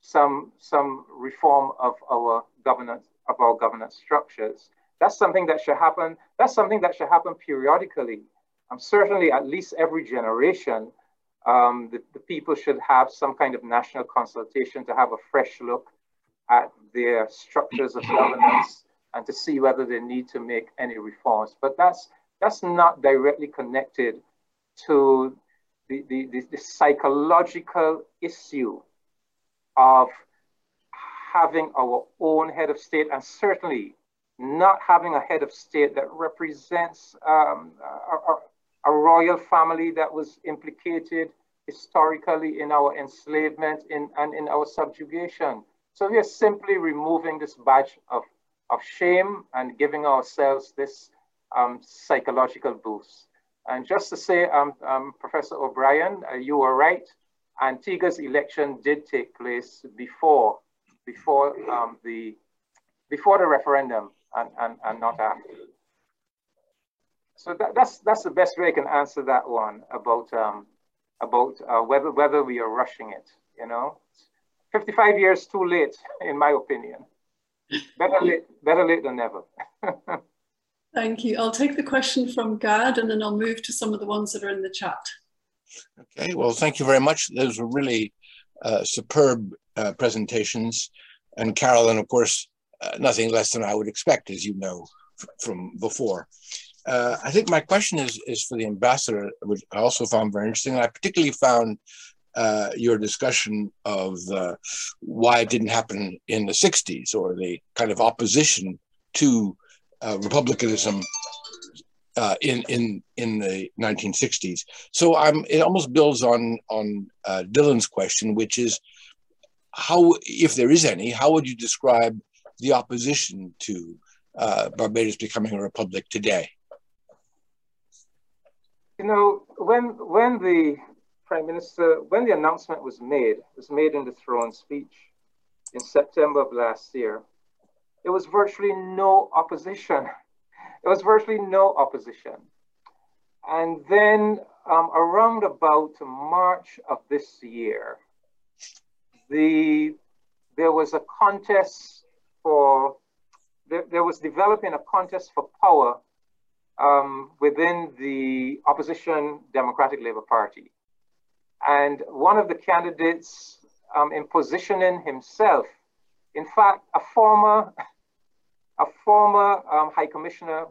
some, some reform of our governance, of our governance structures. That's something that should happen. That's something that should happen periodically. Um, certainly, at least every generation, um, the, the people should have some kind of national consultation to have a fresh look at their structures of governance and to see whether they need to make any reforms. But that's, that's not directly connected to the, the, the, the psychological issue of having our own head of state and certainly not having a head of state that represents um, a, a, royal family that was implicated historically in our enslavement in, and in our subjugation. So we are simply removing this badge of of shame and giving ourselves this um, psychological boost. And just to say, um, um, Professor O'Brien, uh, you were right. Antigua's election did take place before, before um, the before the referendum and, and, and not after. So that, that's that's the best way I can answer that one about um, about uh, whether whether we are rushing it. You know, 55 years too late, in my opinion. Better late, better late than never. Thank you. I'll take the question from Gad and then I'll move to some of the ones that are in the chat. Okay, well, thank you very much. Those were really uh, superb uh, presentations. And Carolyn, of course, uh, nothing less than I would expect, as you know from before. Uh, I think my question is, is for the ambassador, which I also found very interesting. I particularly found uh, your discussion of uh, why it didn't happen in the 60s or the kind of opposition to uh, republicanism uh, in in in the 1960s. So I'm it almost builds on on uh, Dylan's question, which is how, if there is any, how would you describe the opposition to Barbados becoming a republic today? You know, when when the Prime Minister, when the announcement was made, was made in the throne speech in September of last year, there was virtually no opposition. There was virtually no opposition. And then um, around about March of this year, the, there was a contest for, there, there was developing a contest for power um, within the opposition Democratic Labour Party. And one of the candidates um, in positioning himself, in fact, a former, a former um, High Commissioner,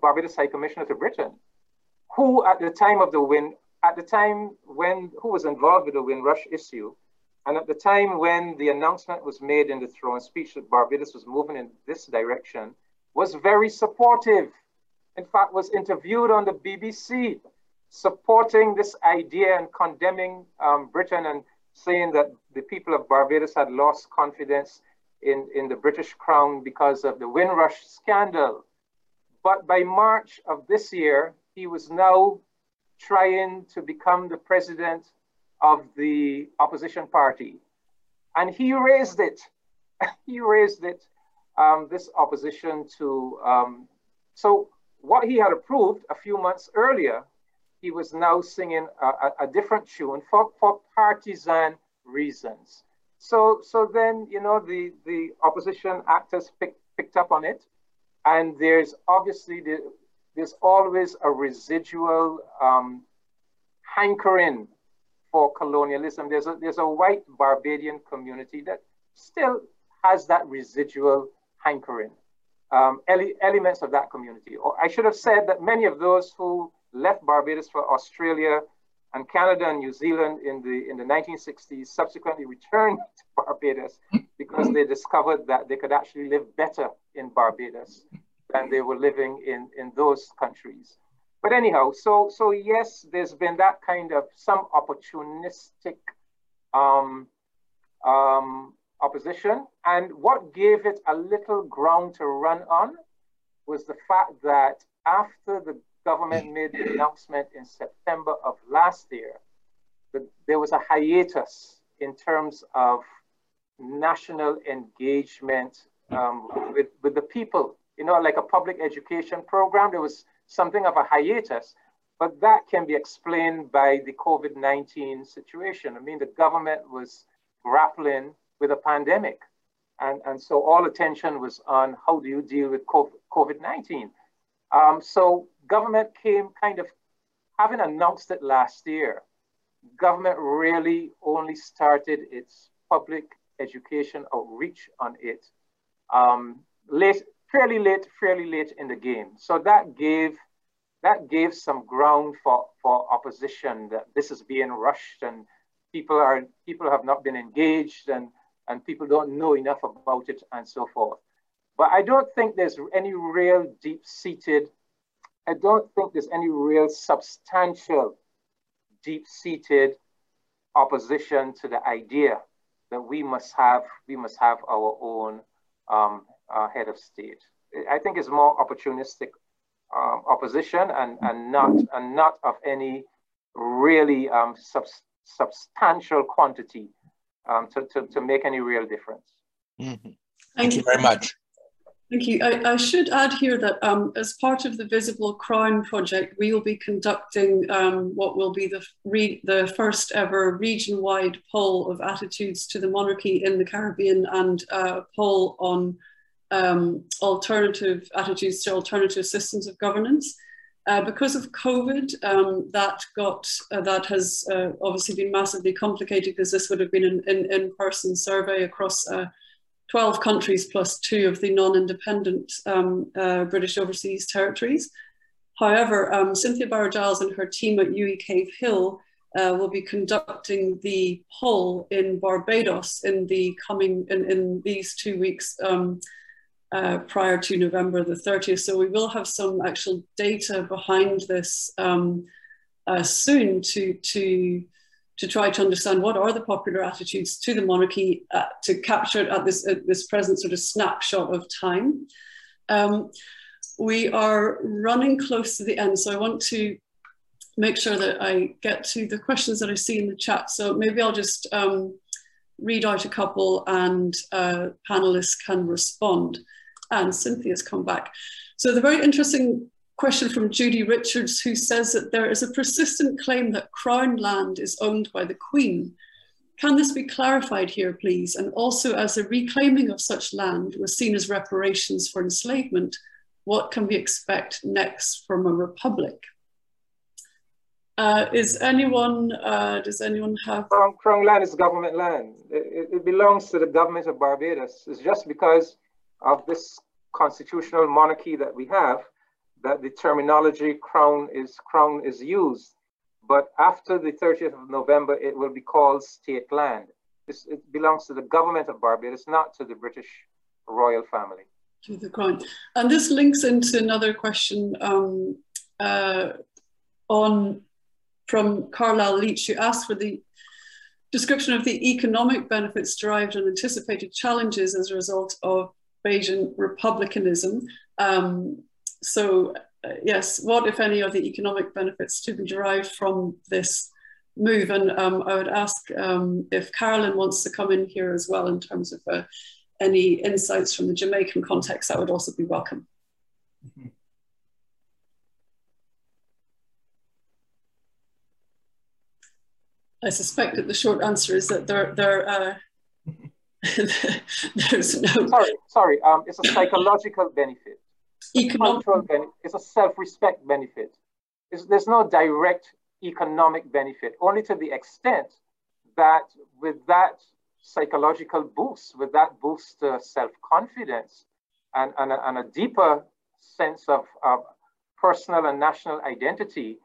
Barbados High Commissioner to Britain, who at the time of the win, at the time when, who was involved with the Windrush issue, and at the time when the announcement was made in the throne speech that Barbados was moving in this direction, was very supportive. In fact, was interviewed on the BBC supporting this idea and condemning um, Britain and saying that the people of Barbados had lost confidence in, in the British crown because of the Windrush scandal. But by March of this year, he was now trying to become the president of the opposition party. And he raised it. he raised it, um, this opposition to, um, so what he had approved a few months earlier, he was now singing a, a, a different tune for, for partisan reasons. So, so then, you know, the, the opposition actors picked, picked up on it. And there's obviously, the, there's always a residual um, hankering for colonialism. There's a, there's a white Barbadian community that still has that residual hankering, um, ele elements of that community. Or I should have said that many of those who left Barbados for Australia and Canada and New Zealand in the, in the 1960s subsequently returned to Barbados because they discovered that they could actually live better in Barbados than they were living in, in those countries. But anyhow, so, so yes, there's been that kind of some opportunistic um, um, opposition. And what gave it a little ground to run on was the fact that after the government made the announcement in September of last year that there was a hiatus in terms of national engagement um, with, with the people. You know, like a public education program, there was something of a hiatus, but that can be explained by the COVID 19 situation. I mean, the government was grappling with a pandemic. And, and so all attention was on how do you deal with COVID 19. Um, so government came kind of, having announced it last year, government really only started its public education outreach on it um, late, fairly late, fairly late in the game. So that gave that gave some ground for, for opposition that this is being rushed and people are people have not been engaged and, and people don't know enough about it and so forth. But I don't think there's any real deep-seated, I don't think there's any real substantial deep-seated opposition to the idea that we must have, we must have our own um, uh, head of state. I think it's more opportunistic um, opposition and, and, not, and not of any really um, sub substantial quantity um, to, to, to make any real difference. Mm -hmm. Thank you very much. Thank you. I, I, should add here that um, as part of the Visible Crown project, we will be conducting um, what will be the, the first ever region-wide poll of attitudes to the monarchy in the Caribbean and a poll on um, alternative attitudes to alternative systems of governance. Uh, because of COVID, um, that got uh, that has uh, obviously been massively complicated because this would have been an in-person survey across uh, 12 countries plus two of the non-independent um, uh, British overseas territories. However, um, Cynthia Barrow-Giles and her team at UWI Cave Hill will be conducting the poll in Barbados in the coming, in, in these two weeks um, uh, prior to November the 30th. So we will have some actual data behind this um, uh, soon to, to to try to understand what are the popular attitudes to the monarchy uh, to capture it at this, at this present sort of snapshot of time. Um, we are running close to the end, so I want to make sure that I get to the questions that I see in the chat. So maybe I'll just um, read out a couple and uh, panelists can respond. And Cynthia's come back. So the very interesting question from Judy Richards, who says that there is a persistent claim that Crown land is owned by the Queen. Can this be clarified here, please? And also, as the reclaiming of such land was seen as reparations for enslavement, what can we expect next from a republic? Uh, is anyone, uh, does anyone have? Crown, Crown land is government land. It, it belongs to the government of Barbados. It's just because of this constitutional monarchy that we have that the terminology crown is crown is used. But after the 30th of November, it will be called state land. This, it belongs to the government of Barbados, not to the British royal family. To the crown. And this links into another question um, uh, on from Carlisle Leach, who asked for the description of the economic benefits derived and anticipated challenges as a result of Bajan republicanism. Um, so uh, yes, what, if any, are the economic benefits to be derived from this move? And um, I would ask um, if Carolyn wants to come in here as well in terms of uh, any insights from the Jamaican context, that would also be welcome. Mm-hmm. I suspect that the short answer is that there, there, uh, there's no. Sorry, sorry. Um, it's a psychological benefit. Economic. benefit. It's a self-respect benefit. It's, there's no direct economic benefit, only to the extent that with that psychological boost, with that boost to self-confidence and, and, a, and a deeper sense of, of personal and national identity,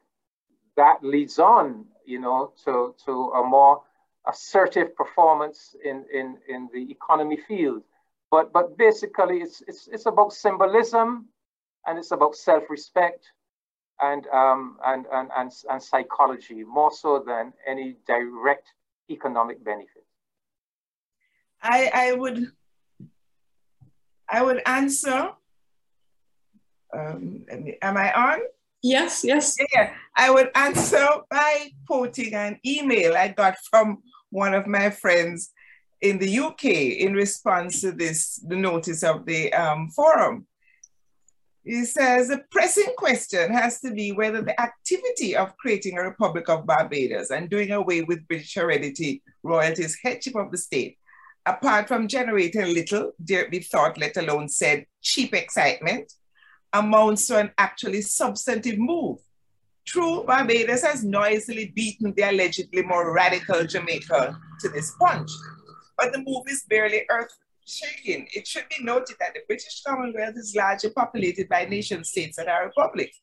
that leads on, you know, to, to a more assertive performance in, in, in the economy field. But, but basically, it's, it's, it's about symbolism and it's about self-respect and, um, and, and, and, and psychology more so than any direct economic benefit. I, I would I would answer. Um, am I on? Yes, yes. Yeah, I would answer by quoting an email I got from one of my friends in the UK in response to this, the notice of the um, forum. He says the pressing question has to be whether the activity of creating a Republic of Barbados and doing away with British heredity royalties headship of the state, apart from generating little, dare be thought, let alone said, cheap excitement, amounts to an actually substantive move. True, Barbados has noisily beaten the allegedly more radical Jamaica to this punch, but the move is barely earth shaking. It should be noted that the British Commonwealth is largely populated by nation states that are republics.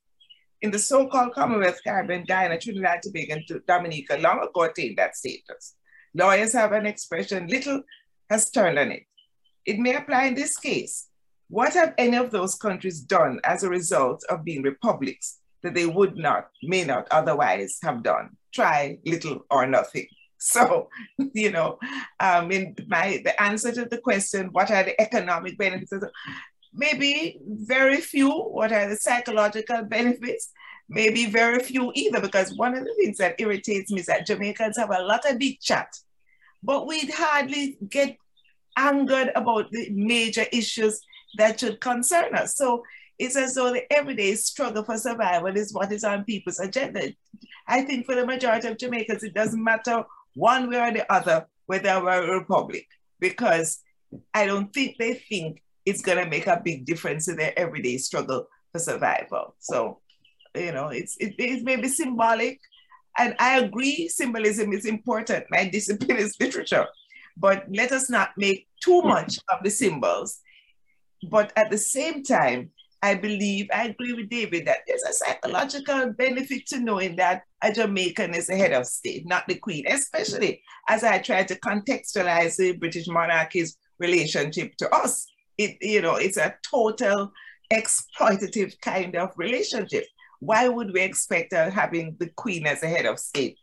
In the so-called Commonwealth, Caribbean, Guyana, Trinidad, Tobago, and Dominica long ago attained that status. Lawyers have an expression, little has turned on it. It may apply in this case. What have any of those countries done as a result of being republics that they would not, may not otherwise have done? Try little or nothing. So, you know, um, in my the answer to the question, what are the economic benefits? Maybe very few. What are the psychological benefits? Maybe very few either, because one of the things that irritates me is that Jamaicans have a lot of big chat, but we'd hardly get angered about the major issues that should concern us. So it's as though the everyday struggle for survival is what is on people's agenda. I think for the majority of Jamaicans, it doesn't matter one way or the other whether we're a republic, because I don't think they think it's going to make a big difference in their everyday struggle for survival. So, you know, it's it, it may be symbolic. And I agree, symbolism is important. My discipline is literature. But let us not make too much of the symbols but at the same time, I believe, I agree with David that there's a psychological benefit to knowing that a Jamaican is the head of state, not the queen, especially as I try to contextualize the British monarchy's relationship to us. It, you know, it's a total exploitative kind of relationship. Why would we expect uh, having the queen as the head of state,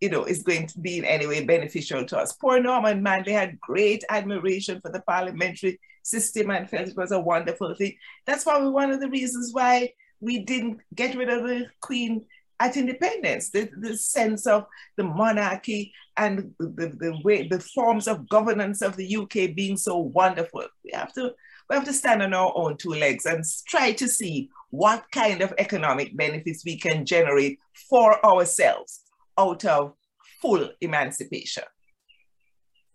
you know, is going to be in any way beneficial to us? Poor Norman Manley had great admiration for the parliamentary system and felt it was a wonderful thing. That's probably one of the reasons why we didn't get rid of the Queen at independence, the, the sense of the monarchy and the, the way the forms of governance of the UK being so wonderful. We have to we have to stand on our own two legs and try to see what kind of economic benefits we can generate for ourselves out of full emancipation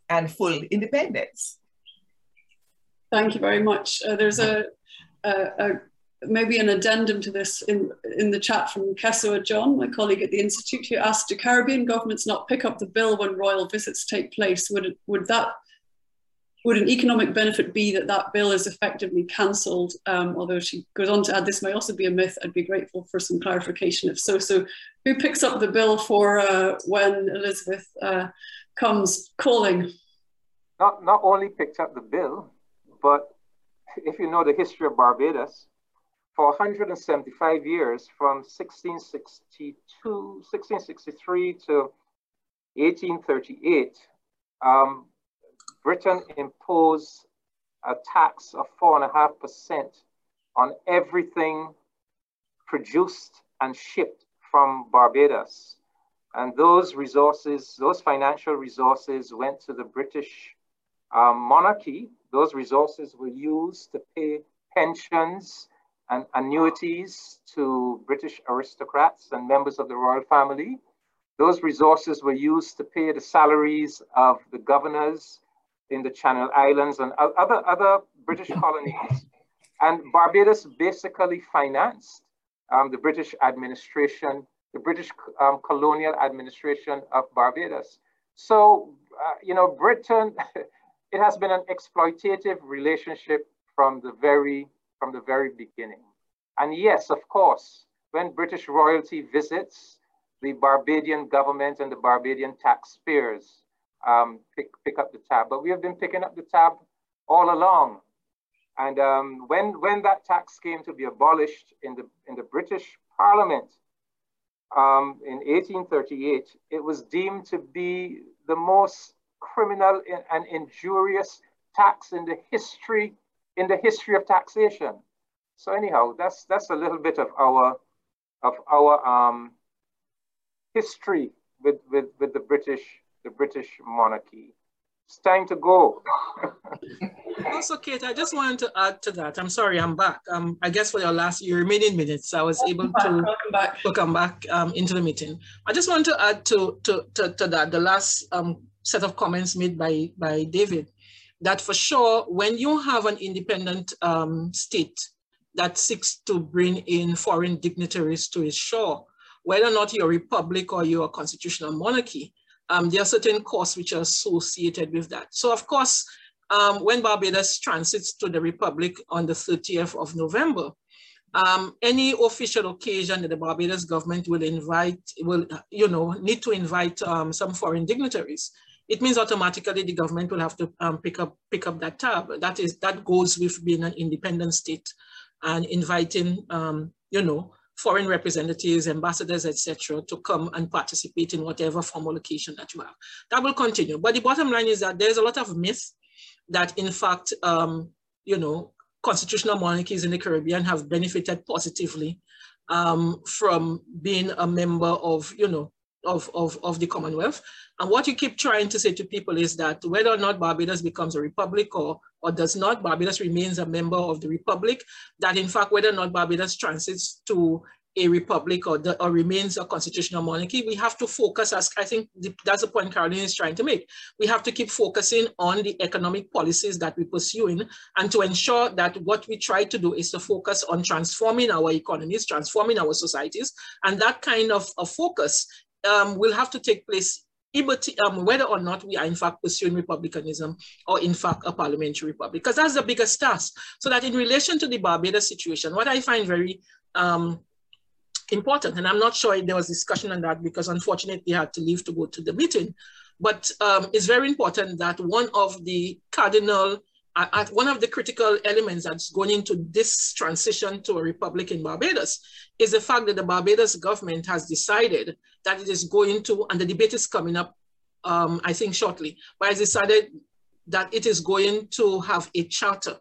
and full independence. Thank you very much. Uh, there's a, a, a, maybe an addendum to this in, in the chat from Kesewa John, my colleague at the Institute, who asked, do Caribbean governments not pick up the bill when royal visits take place? Would, it, would that would an economic benefit be that that bill is effectively cancelled? Um, although she goes on to add, this may also be a myth. I'd be grateful for some clarification if so. So who picks up the bill for uh, when Elizabeth uh, comes calling? Not, not only picked up the bill, but if you know the history of Barbados, for 175 years, from 1662, 1663 to 1838, um, Britain imposed a tax of 4.5% on everything produced and shipped from Barbados. And those resources, those financial resources went to the British um, monarchy, those resources were used to pay pensions and annuities to British aristocrats and members of the royal family. Those resources were used to pay the salaries of the governors in the Channel Islands and other, other British colonies. And Barbados basically financed um, the British administration, the British um, colonial administration of Barbados. So, uh, you know, Britain, it has been an exploitative relationship from the very, from the very beginning. And yes, of course, when British royalty visits, the Barbadian government and the Barbadian taxpayers um, pick, pick up the tab. But we have been picking up the tab all along. And um, when, when that tax came to be abolished in the, in the British Parliament um, in 1838, it was deemed to be the most criminal and injurious tax in the history in the history of taxation. So anyhow, that's that's a little bit of our of our um, history with, with, with the British the British monarchy. It's time to go. also, Kate, I just wanted to add to that. I'm sorry, I'm back. Um, I guess for your last your remaining minutes, I was welcome able back, to welcome back, to come back um, into the meeting. I just want to add to, to, to, to that, the last um, set of comments made by, by David, that for sure, when you have an independent um, state that seeks to bring in foreign dignitaries to its shore, whether or not you're a republic or you're a constitutional monarchy, um, there are certain costs which are associated with that. So of course, um, when Barbados transits to the Republic on the 30th of November, um, any official occasion that the Barbados government will invite, will, you know, need to invite um, some foreign dignitaries. It means automatically the government will have to um, pick up pick up that tab. That is that goes with being an independent state and inviting, um, you know, foreign representatives, ambassadors, etc., to come and participate in whatever formal occasion that you have. That will continue. But the bottom line is that there's a lot of myth that, in fact, um, you know, constitutional monarchies in the Caribbean have benefited positively um, from being a member of, you know, of, of, of the Commonwealth. And what you keep trying to say to people is that whether or not Barbados becomes a republic or, or does not, Barbados remains a member of the republic, that in fact, whether or not Barbados transits to a republic or, the, or remains a constitutional monarchy, we have to focus, as I think the, that's the point Carolyn is trying to make. We have to keep focusing on the economic policies that we're pursuing and to ensure that what we try to do is to focus on transforming our economies, transforming our societies. And that kind of, of focus um, will have to take place um, whether or not we are in fact pursuing republicanism or in fact a parliamentary republic, because that's the biggest task. So that in relation to the Barbados situation, what I find very um, important, and I'm not sure there was discussion on that because unfortunately I had to leave to go to the meeting, but um, it's very important that one of the cardinal uh, one of the critical elements that's going into this transition to a republic in Barbados is the fact that the Barbados government has decided that it is going to, and the debate is coming up, um, I think shortly, but has decided that it is going to have a charter.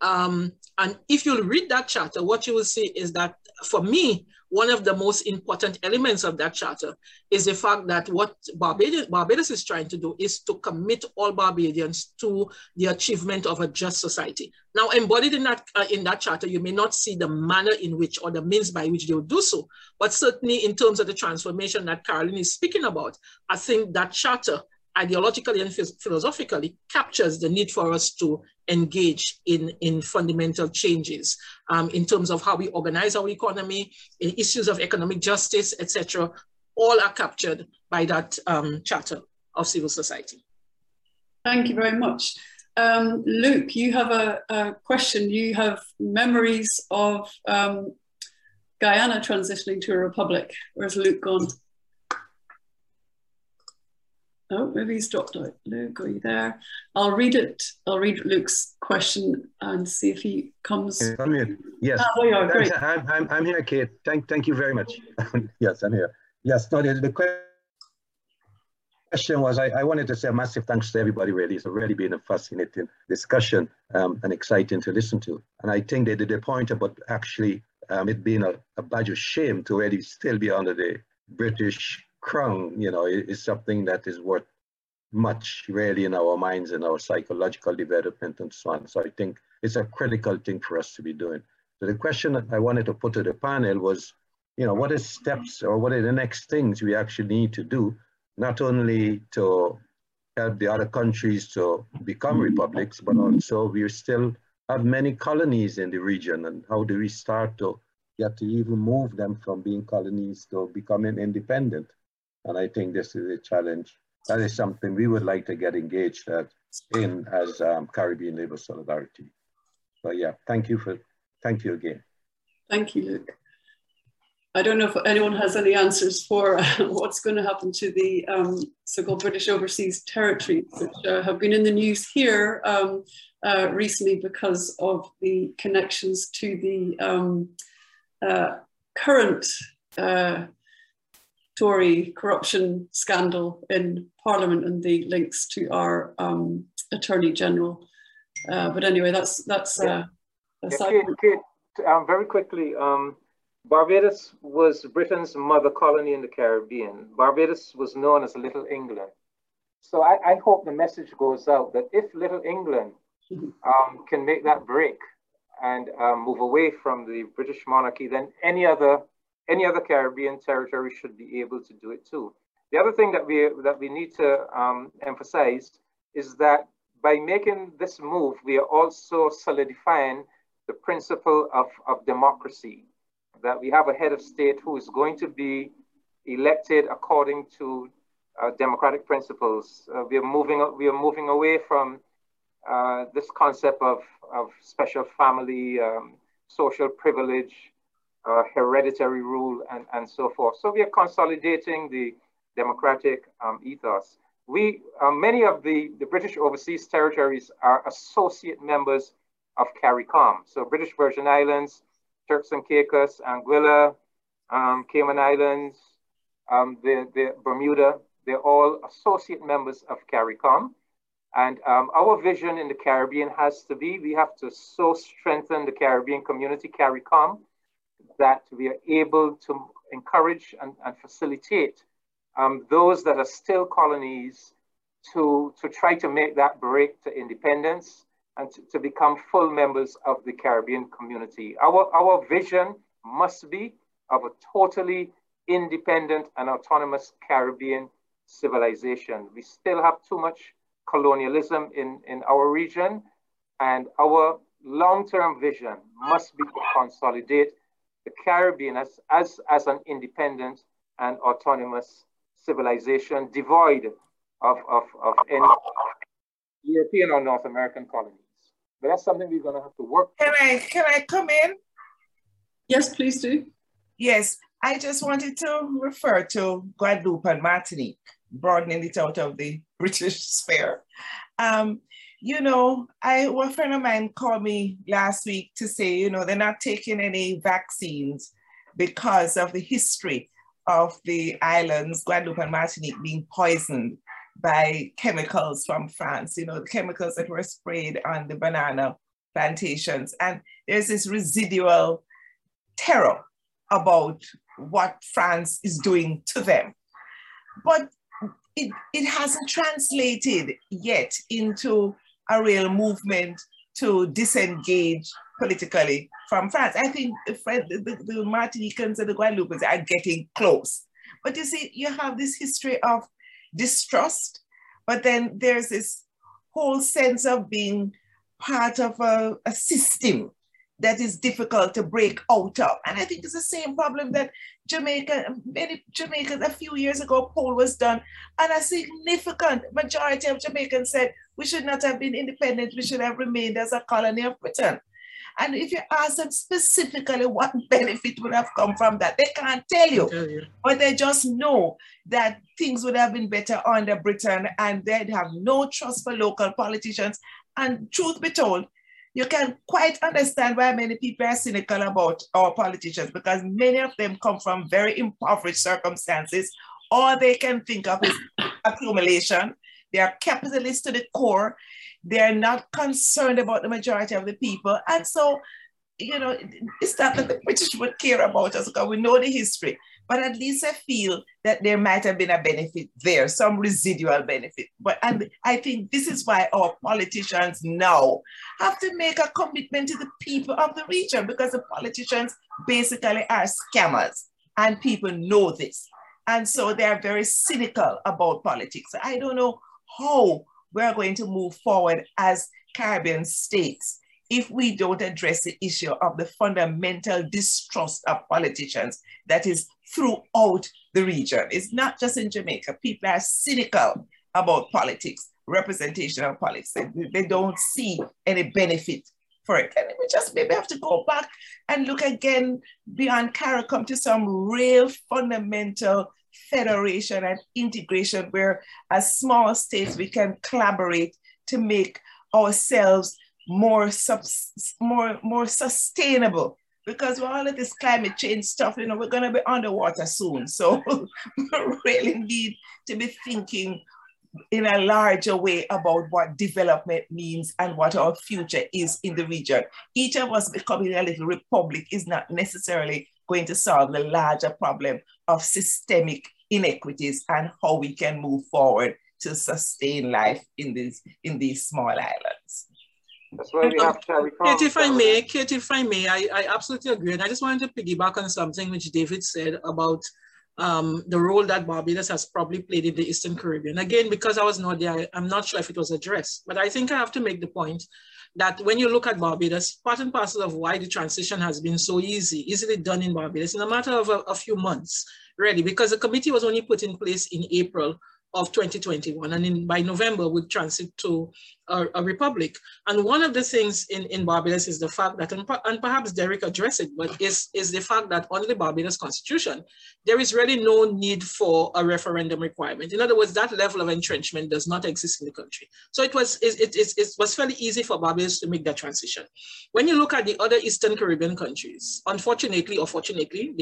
Um, and if you read that charter, what you will see is that for me, one of the most important elements of that charter is the fact that what Barbados, Barbados is trying to do is to commit all Barbadians to the achievement of a just society. Now, embodied in that, uh, in that charter, you may not see the manner in which or the means by which they will do so, but certainly in terms of the transformation that Carolyn is speaking about, I think that charter ideologically and philosophically captures the need for us to engage in, in fundamental changes um, in terms of how we organize our economy, in issues of economic justice, etc. All are captured by that um, charter of civil society. Thank you very much. Um, Luke, you have a, a, question. You have memories of um, Guyana transitioning to a republic. Where's Luke gone? Oh, maybe he's dropped out. Luke, are you there? I'll read it. I'll read Luke's question and see if he comes. I'm here. Yes. Oh, are. Great. I'm, I'm, I'm here, Kate. Thank, thank you very much. yes, I'm here. Yes, no, the, the question was, I, I, wanted to say a massive thanks to everybody, really. It's already been a fascinating discussion um, and exciting to listen to. And I think they did a point about actually um, it being a, a badge of shame to really still be under the British crown, you know, is something that is worth much really in our minds and our psychological development and so on. So I think it's a critical thing for us to be doing. So the question that I wanted to put to the panel was, you know, what is steps or what are the next things we actually need to do, not only to help the other countries to become republics, but also we still have many colonies in the region and how do we start to get to even move them from being colonies to becoming independent? And I think this is a challenge. That is something we would like to get engaged in as um, Caribbean Labour Solidarity. But yeah, thank you for, thank you again. Thank you, Luke. I don't know if anyone has any answers for uh, what's going to happen to the um, so-called British Overseas Territories, which uh, have been in the news here um, uh, recently because of the connections to the um, uh, current uh, Tory corruption scandal in Parliament and the links to our um, Attorney General. Uh, but anyway, that's that's. Yeah. yeah, Kate, Kate, um, very quickly. Um, Barbados was Britain's mother colony in the Caribbean. Barbados was known as Little England. So I, I hope the message goes out that if Little England um, can make that break and um, move away from the British monarchy, then any other any other Caribbean territory should be able to do it too. The other thing that we that we need to um, emphasize is that by making this move, we are also solidifying the principle of, of democracy that we have a head of state who is going to be elected according to uh, democratic principles. Uh, we are moving we are moving away from uh, this concept of, of special family, um, social privilege, uh, hereditary rule, and, and so forth. So we are consolidating the democratic um, ethos. We, uh, many of the, the British overseas territories are associate members of CARICOM. So British Virgin Islands, Turks and Caicos, Anguilla, um, Cayman Islands, um, the, the Bermuda, they're all associate members of CARICOM. And um, our vision in the Caribbean has to be, we have to so strengthen the Caribbean community, CARICOM, that we are able to encourage and, and facilitate um, those that are still colonies to, to try to make that break to independence and to, to become full members of the Caribbean community. Our, our vision must be of a totally independent and autonomous Caribbean civilization. We still have too much colonialism in, in our region, and our long-term vision must be to consolidate the Caribbean as, as, as an independent and autonomous civilization devoid of, of, of any European or North American colonies. But that's something we're going to have to work. Can I can I come in? Yes, please do. Yes, I just wanted to refer to Guadeloupe and Martinique, broadening it out of the British sphere. Um, you know, I a friend of mine called me last week to say, you know, they're not taking any vaccines because of the history of the islands, Guadeloupe and Martinique, being poisoned by chemicals from France, you know, the chemicals that were sprayed on the banana plantations. And there's this residual terror about what France is doing to them. But it, it hasn't translated yet into a real movement to disengage politically from France. I think the, the, Martinicans and the Guadeloupans are getting close. But you see, you have this history of distrust, but then there's this whole sense of being part of a, a system that is difficult to break out of. And I think it's the same problem that Jamaica, many Jamaicans, a few years ago, poll was done, and a significant majority of Jamaicans said we should not have been independent, we should have remained as a colony of Britain. And if you ask them specifically what benefit would have come from that, they can't tell you. Tell you. But they just know that things would have been better under Britain and they'd have no trust for local politicians. And truth be told, you can quite understand why many people are cynical about our politicians because many of them come from very impoverished circumstances. All they can think of is accumulation. They are capitalists to the core they're not concerned about the majority of the people. And so, you know, it's not that the British would care about us because we know the history. but at least I feel that there might have been a benefit there, some residual benefit. But and I think this is why our politicians now have to make a commitment to the people of the region because the politicians basically are scammers and people know this. And so they are very cynical about politics. I don't know how we're going to move forward as Caribbean states if we don't address the issue of the fundamental distrust of politicians that is throughout the region. It's not just in Jamaica. People are cynical about politics, representation of politics. They, don't see any benefit for it. And we just maybe have to go back and look again beyond CARICOM to some real fundamental federation and integration where as small states we can collaborate to make ourselves more subs, more more sustainable because with all of this climate change stuff, you know, we're going to be underwater soon. So we really need to be thinking in a larger way about what development means and what our future is in the region. Each of us becoming a little republic is not necessarily going to solve the larger problem of systemic inequities and how we can move forward to sustain life in these, in these small islands. That's why we have Kate, if I may, Kate, if I may, I, I absolutely agree. And I just wanted to piggyback on something which David said about um, the role that Barbados has probably played in the Eastern Caribbean. Again, because I was not there, I'm not sure if it was addressed, but I think I have to make the point that when you look at Barbados, part and parcel of why the transition has been so easy, easily done in Barbados in a matter of a, a few months, really, because the committee was only put in place in April of 2021. And in, by November, we transit to a, a, republic. And one of the things in, in Barbados is the fact that, and, and, perhaps Derek addressed it, but is, is the fact that under the Barbados constitution, there is really no need for a referendum requirement. In other words, that level of entrenchment does not exist in the country. So it was, it, it, it, it was fairly easy for Barbados to make that transition. When you look at the other Eastern Caribbean countries, unfortunately or fortunately,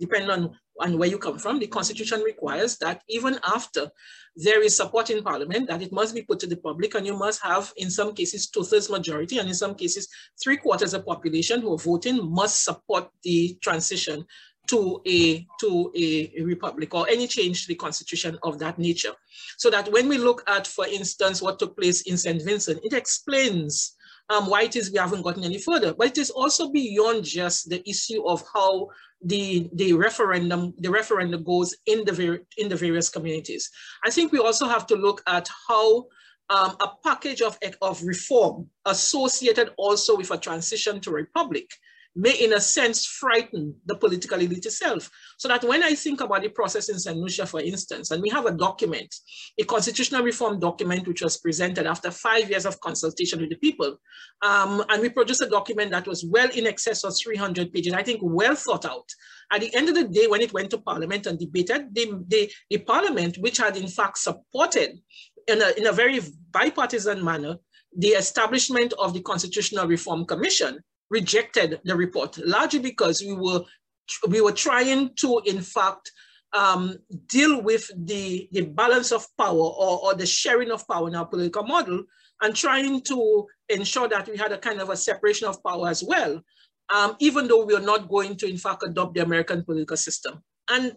depending on, on where you come from, the constitution requires that even after there is support in parliament, that it must be put to the public and you must have in some cases, two-thirds majority, and in some cases, three quarters of the population who are voting must support the transition to a to a, republic or any change to the constitution of that nature. So that when we look at, for instance, what took place in St. Vincent, it explains um, why it is we haven't gotten any further. But it is also beyond just the issue of how the, the referendum the referendum goes in the in the various communities. I think we also have to look at how um, a package of, of reform associated also with a transition to republic may in a sense frighten the political elite itself. So that when I think about the process in St. Lucia, for instance, and we have a document, a constitutional reform document, which was presented after five years of consultation with the people. Um, and we produced a document that was well in excess of 300 pages, I think well thought out. At the end of the day, when it went to parliament and debated, the, parliament, which had in fact supported in a, in a very bipartisan manner, the establishment of the Constitutional Reform Commission rejected the report, largely because we were, we were trying to, in fact, um, deal with the, the balance of power or, or the sharing of power in our political model and trying to ensure that we had a kind of a separation of power as well, um, even though we are not going to, in fact, adopt the American political system. And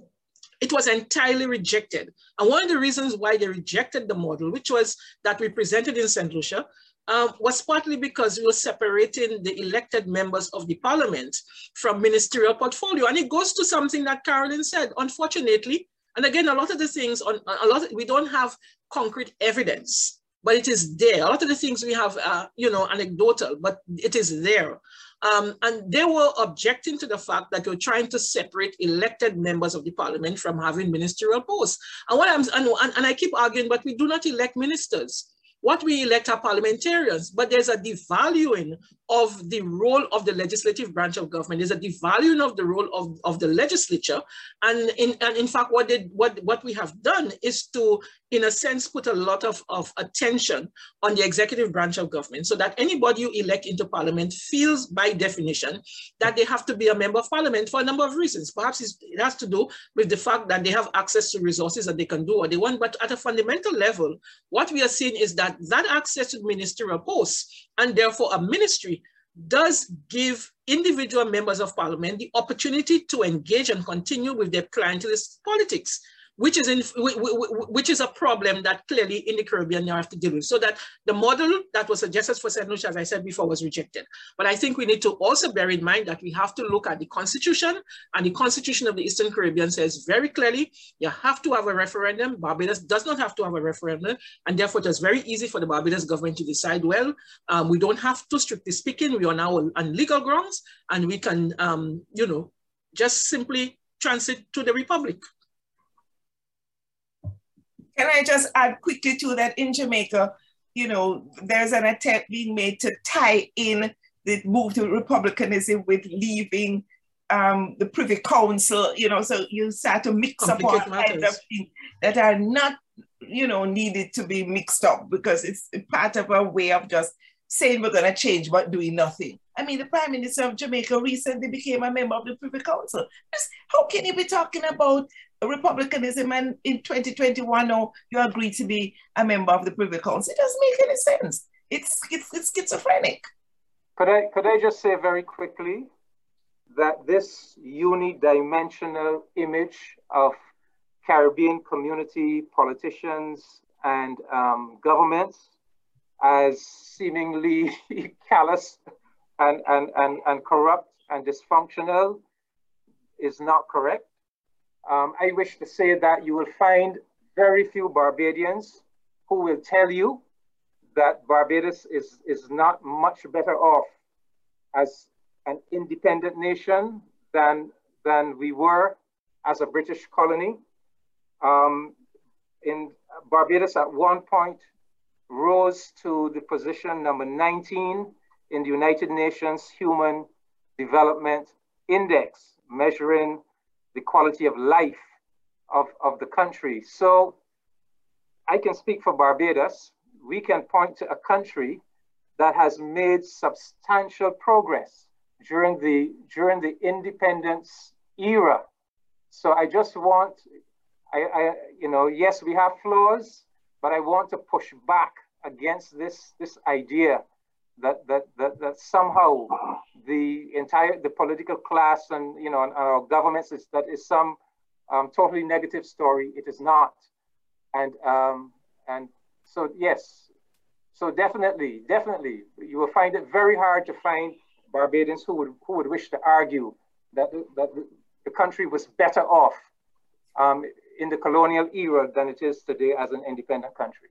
it was entirely rejected. And one of the reasons why they rejected the model, which was that we presented in St. Lucia, um, was partly because we were separating the elected members of the parliament from ministerial portfolio. And it goes to something that Carolyn said, unfortunately, and again, a lot of the things on a lot, of, we don't have concrete evidence, but it is there. A lot of the things we have, uh, you know, anecdotal, but it is there. Um, and they were objecting to the fact that you're trying to separate elected members of the parliament from having ministerial posts. And what I'm and, and I keep arguing, but we do not elect ministers. What we elect are parliamentarians, but there's a devaluing of the role of the legislative branch of government. There's a devaluing of the role of, of the legislature. And in, and in fact, what, they, what, what we have done is to, in a sense, put a lot of, of attention on the executive branch of government so that anybody you elect into parliament feels by definition that they have to be a member of parliament for a number of reasons. Perhaps it has to do with the fact that they have access to resources that they can do what they want. But at a fundamental level, what we are seeing is that that access to ministerial posts and therefore a ministry does give individual members of parliament the opportunity to engage and continue with their clientelist politics which is in which is a problem that clearly in the Caribbean you have to deal with. So that the model that was suggested for St. Lucia, as I said before, was rejected. But I think we need to also bear in mind that we have to look at the constitution and the constitution of the Eastern Caribbean says very clearly, you have to have a referendum. Barbados does not have to have a referendum. And therefore it was very easy for the Barbados government to decide, well, um, we don't have to strictly speaking, we are now on legal grounds and we can, um, you know, just simply transit to the Republic. Can I just add quickly to that in Jamaica, you know, there's an attempt being made to tie in the move to republicanism with leaving um, the Privy Council, you know, so you start to mix up all kinds of things that are not, you know, needed to be mixed up because it's part of a way of just saying we're going to change but doing nothing. I mean, the Prime Minister of Jamaica recently became a member of the Privy Council. How can you be talking about republicanism and in 2021 no, you agree to be a member of the Privy Council? It doesn't make any sense. It's, it's, it's schizophrenic. Could I, could I just say very quickly that this unidimensional image of Caribbean community politicians and um, governments as seemingly callous and, and, and, and corrupt and dysfunctional is not correct. Um, I wish to say that you will find very few Barbadians who will tell you that Barbados is, is not much better off as an independent nation than, than we were as a British colony. Um, in Barbados at one point rose to the position number 19 in the United Nations Human Development Index, measuring the quality of life of, of the country. So I can speak for Barbados. We can point to a country that has made substantial progress during the, during the independence era. So I just want, I, I, you know, yes, we have flaws, but I want to push back against this, this idea that, that, that, that somehow the entire, the political class and, you know, and our governments is, that is some um, totally negative story. It is not. And, um, and so, yes, so definitely, definitely, you will find it very hard to find Barbadians who would, who would wish to argue that, that the country was better off um, in the colonial era than it is today as an independent country.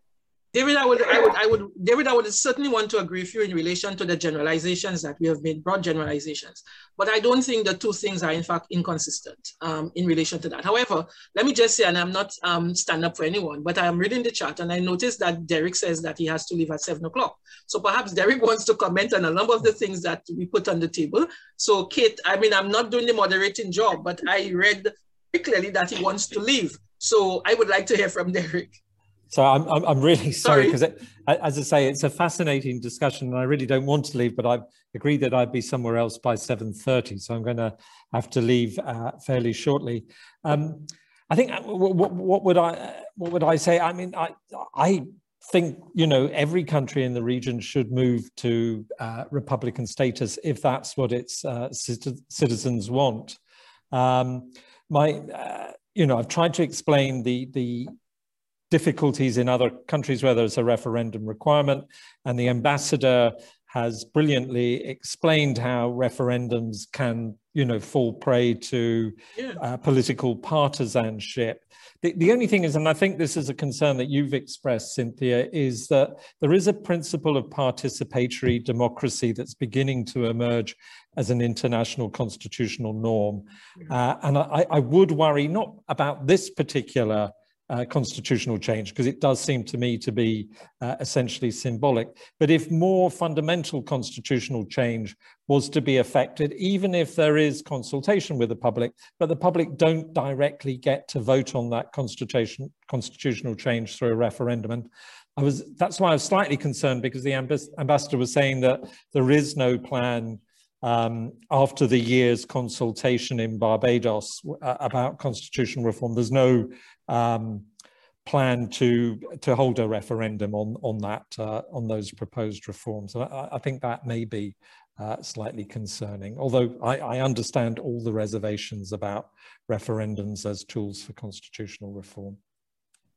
David, I would, I would, I would, David, I would certainly want to agree with you in relation to the generalizations that we have made, broad generalizations. But I don't think the two things are in fact inconsistent um, in relation to that. However, let me just say, and I'm not um, stand up for anyone, but I am reading the chat and I noticed that Derek says that he has to leave at seven o'clock. So perhaps Derek wants to comment on a number of the things that we put on the table. So Kate, I mean, I'm not doing the moderating job, but I read clearly that he wants to leave. So I would like to hear from Derek. So I'm, I'm, I'm really sorry because, as I say, it's a fascinating discussion, and I really don't want to leave, but I've agreed that I'd be somewhere else by 7:30, so I'm going to have to leave uh, fairly shortly. Um, I think uh, what, what, would I what would I say? I mean, I I think you know every country in the region should move to uh, republican status if that's what its uh, citizens want. Um, my uh, you know I've tried to explain the the difficulties in other countries where there's a referendum requirement. And the ambassador has brilliantly explained how referendums can, you know, fall prey to yeah. uh, political partisanship. The, the only thing is, and I think this is a concern that you've expressed, Cynthia, is that there is a principle of participatory democracy that's beginning to emerge as an international constitutional norm. Uh, and I, I would worry not about this particular uh, constitutional change because it does seem to me to be uh, essentially symbolic. But if more fundamental constitutional change was to be affected, even if there is consultation with the public, but the public don't directly get to vote on that constitution, constitutional change through a referendum. And I was that's why I was slightly concerned because the ambassador was saying that there is no plan um, after the year's consultation in Barbados uh, about constitutional reform. There's no um, plan to to hold a referendum on on that uh, on those proposed reforms. And I, I, think that may be uh, slightly concerning. Although I, I, understand all the reservations about referendums as tools for constitutional reform.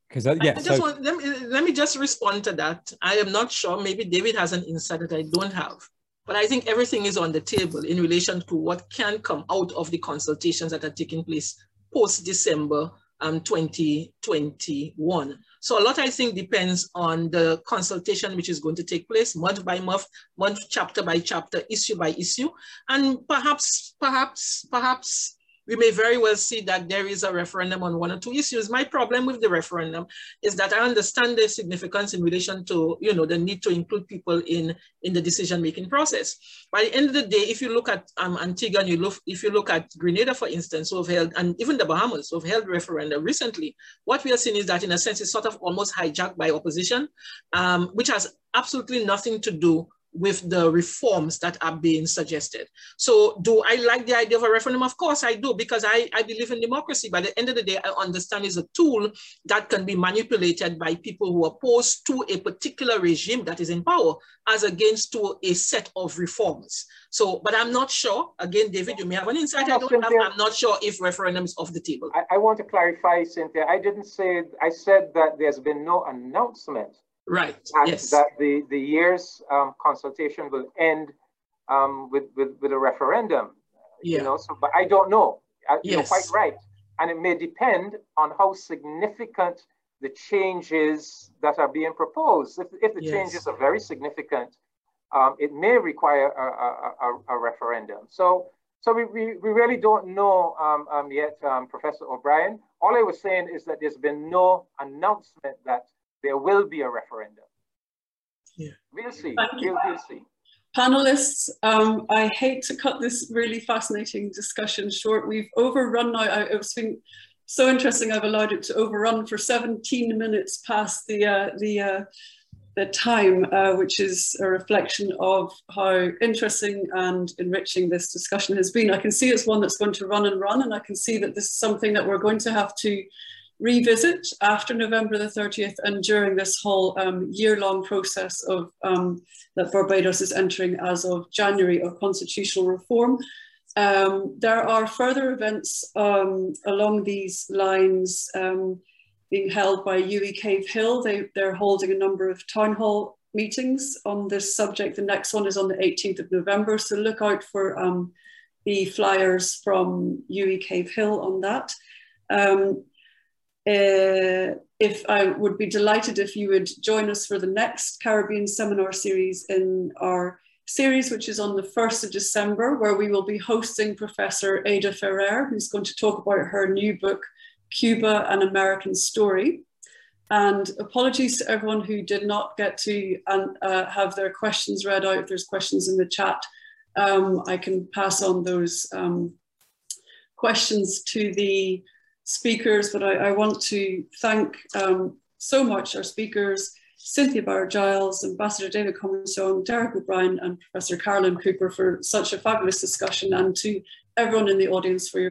Because uh, yeah, so, want, let, me, let me just respond to that. I am not sure. Maybe David has an insight that I don't have. But I think everything is on the table in relation to what can come out of the consultations that are taking place post December um, 2021. So a lot, I think, depends on the consultation which is going to take place month by month, month chapter by chapter, issue by issue, and perhaps, perhaps, perhaps we may very well see that there is a referendum on one or two issues. My problem with the referendum is that I understand the significance in relation to, you know, the need to include people in, in the decision-making process. By the end of the day, if you look at um, Antigua and you look, if you look at Grenada, for instance, who have held, and even the Bahamas, who have held referendum recently, what we are seeing is that in a sense, it's sort of almost hijacked by opposition, um, which has absolutely nothing to do with the reforms that are being suggested. So do I like the idea of a referendum? Of course I do, because I, I believe in democracy. By the end of the day, I understand it's a tool that can be manipulated by people who are opposed to a particular regime that is in power as against to a set of reforms. So, but I'm not sure, again, David, you may have an insight. I don't have, I'm not sure if referendum is off the table. I, I want to clarify, Cynthia, I didn't say, I said that there's been no announcement Right. That, yes. That the, the year's um, consultation will end um, with, with, with a referendum. Yeah. You know, so, but I don't know. Yes. You're quite right. And it may depend on how significant the changes that are being proposed. If, if the yes. changes are very significant, um, it may require a, a, a, a, referendum. So, so we, we, we really don't know um, um, yet, um, Professor O'Brien. All I was saying is that there's been no announcement that there will be a referendum. Yeah. We'll see. We'll, we'll, see. Panelists, um, I hate to cut this really fascinating discussion short. We've overrun now. I, it was been so interesting. I've allowed it to overrun for 17 minutes past the uh, the uh, the time, uh, which is a reflection of how interesting and enriching this discussion has been. I can see it's one that's going to run and run, and I can see that this is something that we're going to have to revisit after November the 30th and during this whole um, year-long process of um, that Barbados is entering as of January of constitutional reform. Um, there are further events um, along these lines um, being held by UWI Cave Hill. They, they're holding a number of town hall meetings on this subject. The next one is on the 18th of November, so look out for um, the flyers from UWI Cave Hill on that. Um, uh, if I would be delighted if you would join us for the next Caribbean seminar series in our series, which is on the 1st of December, where we will be hosting Professor Ada Ferrer, who's going to talk about her new book, Cuba, An American Story. And apologies to everyone who did not get to uh, have their questions read out. If there's questions in the chat, um, I can pass on those um, questions to the speakers, but I, I want to thank um, so much our speakers, Cynthia Barrow-Giles, Ambassador David Comissiong, Derek O'Brien and Professor Carolyn Cooper for such a fabulous discussion and to everyone in the audience for your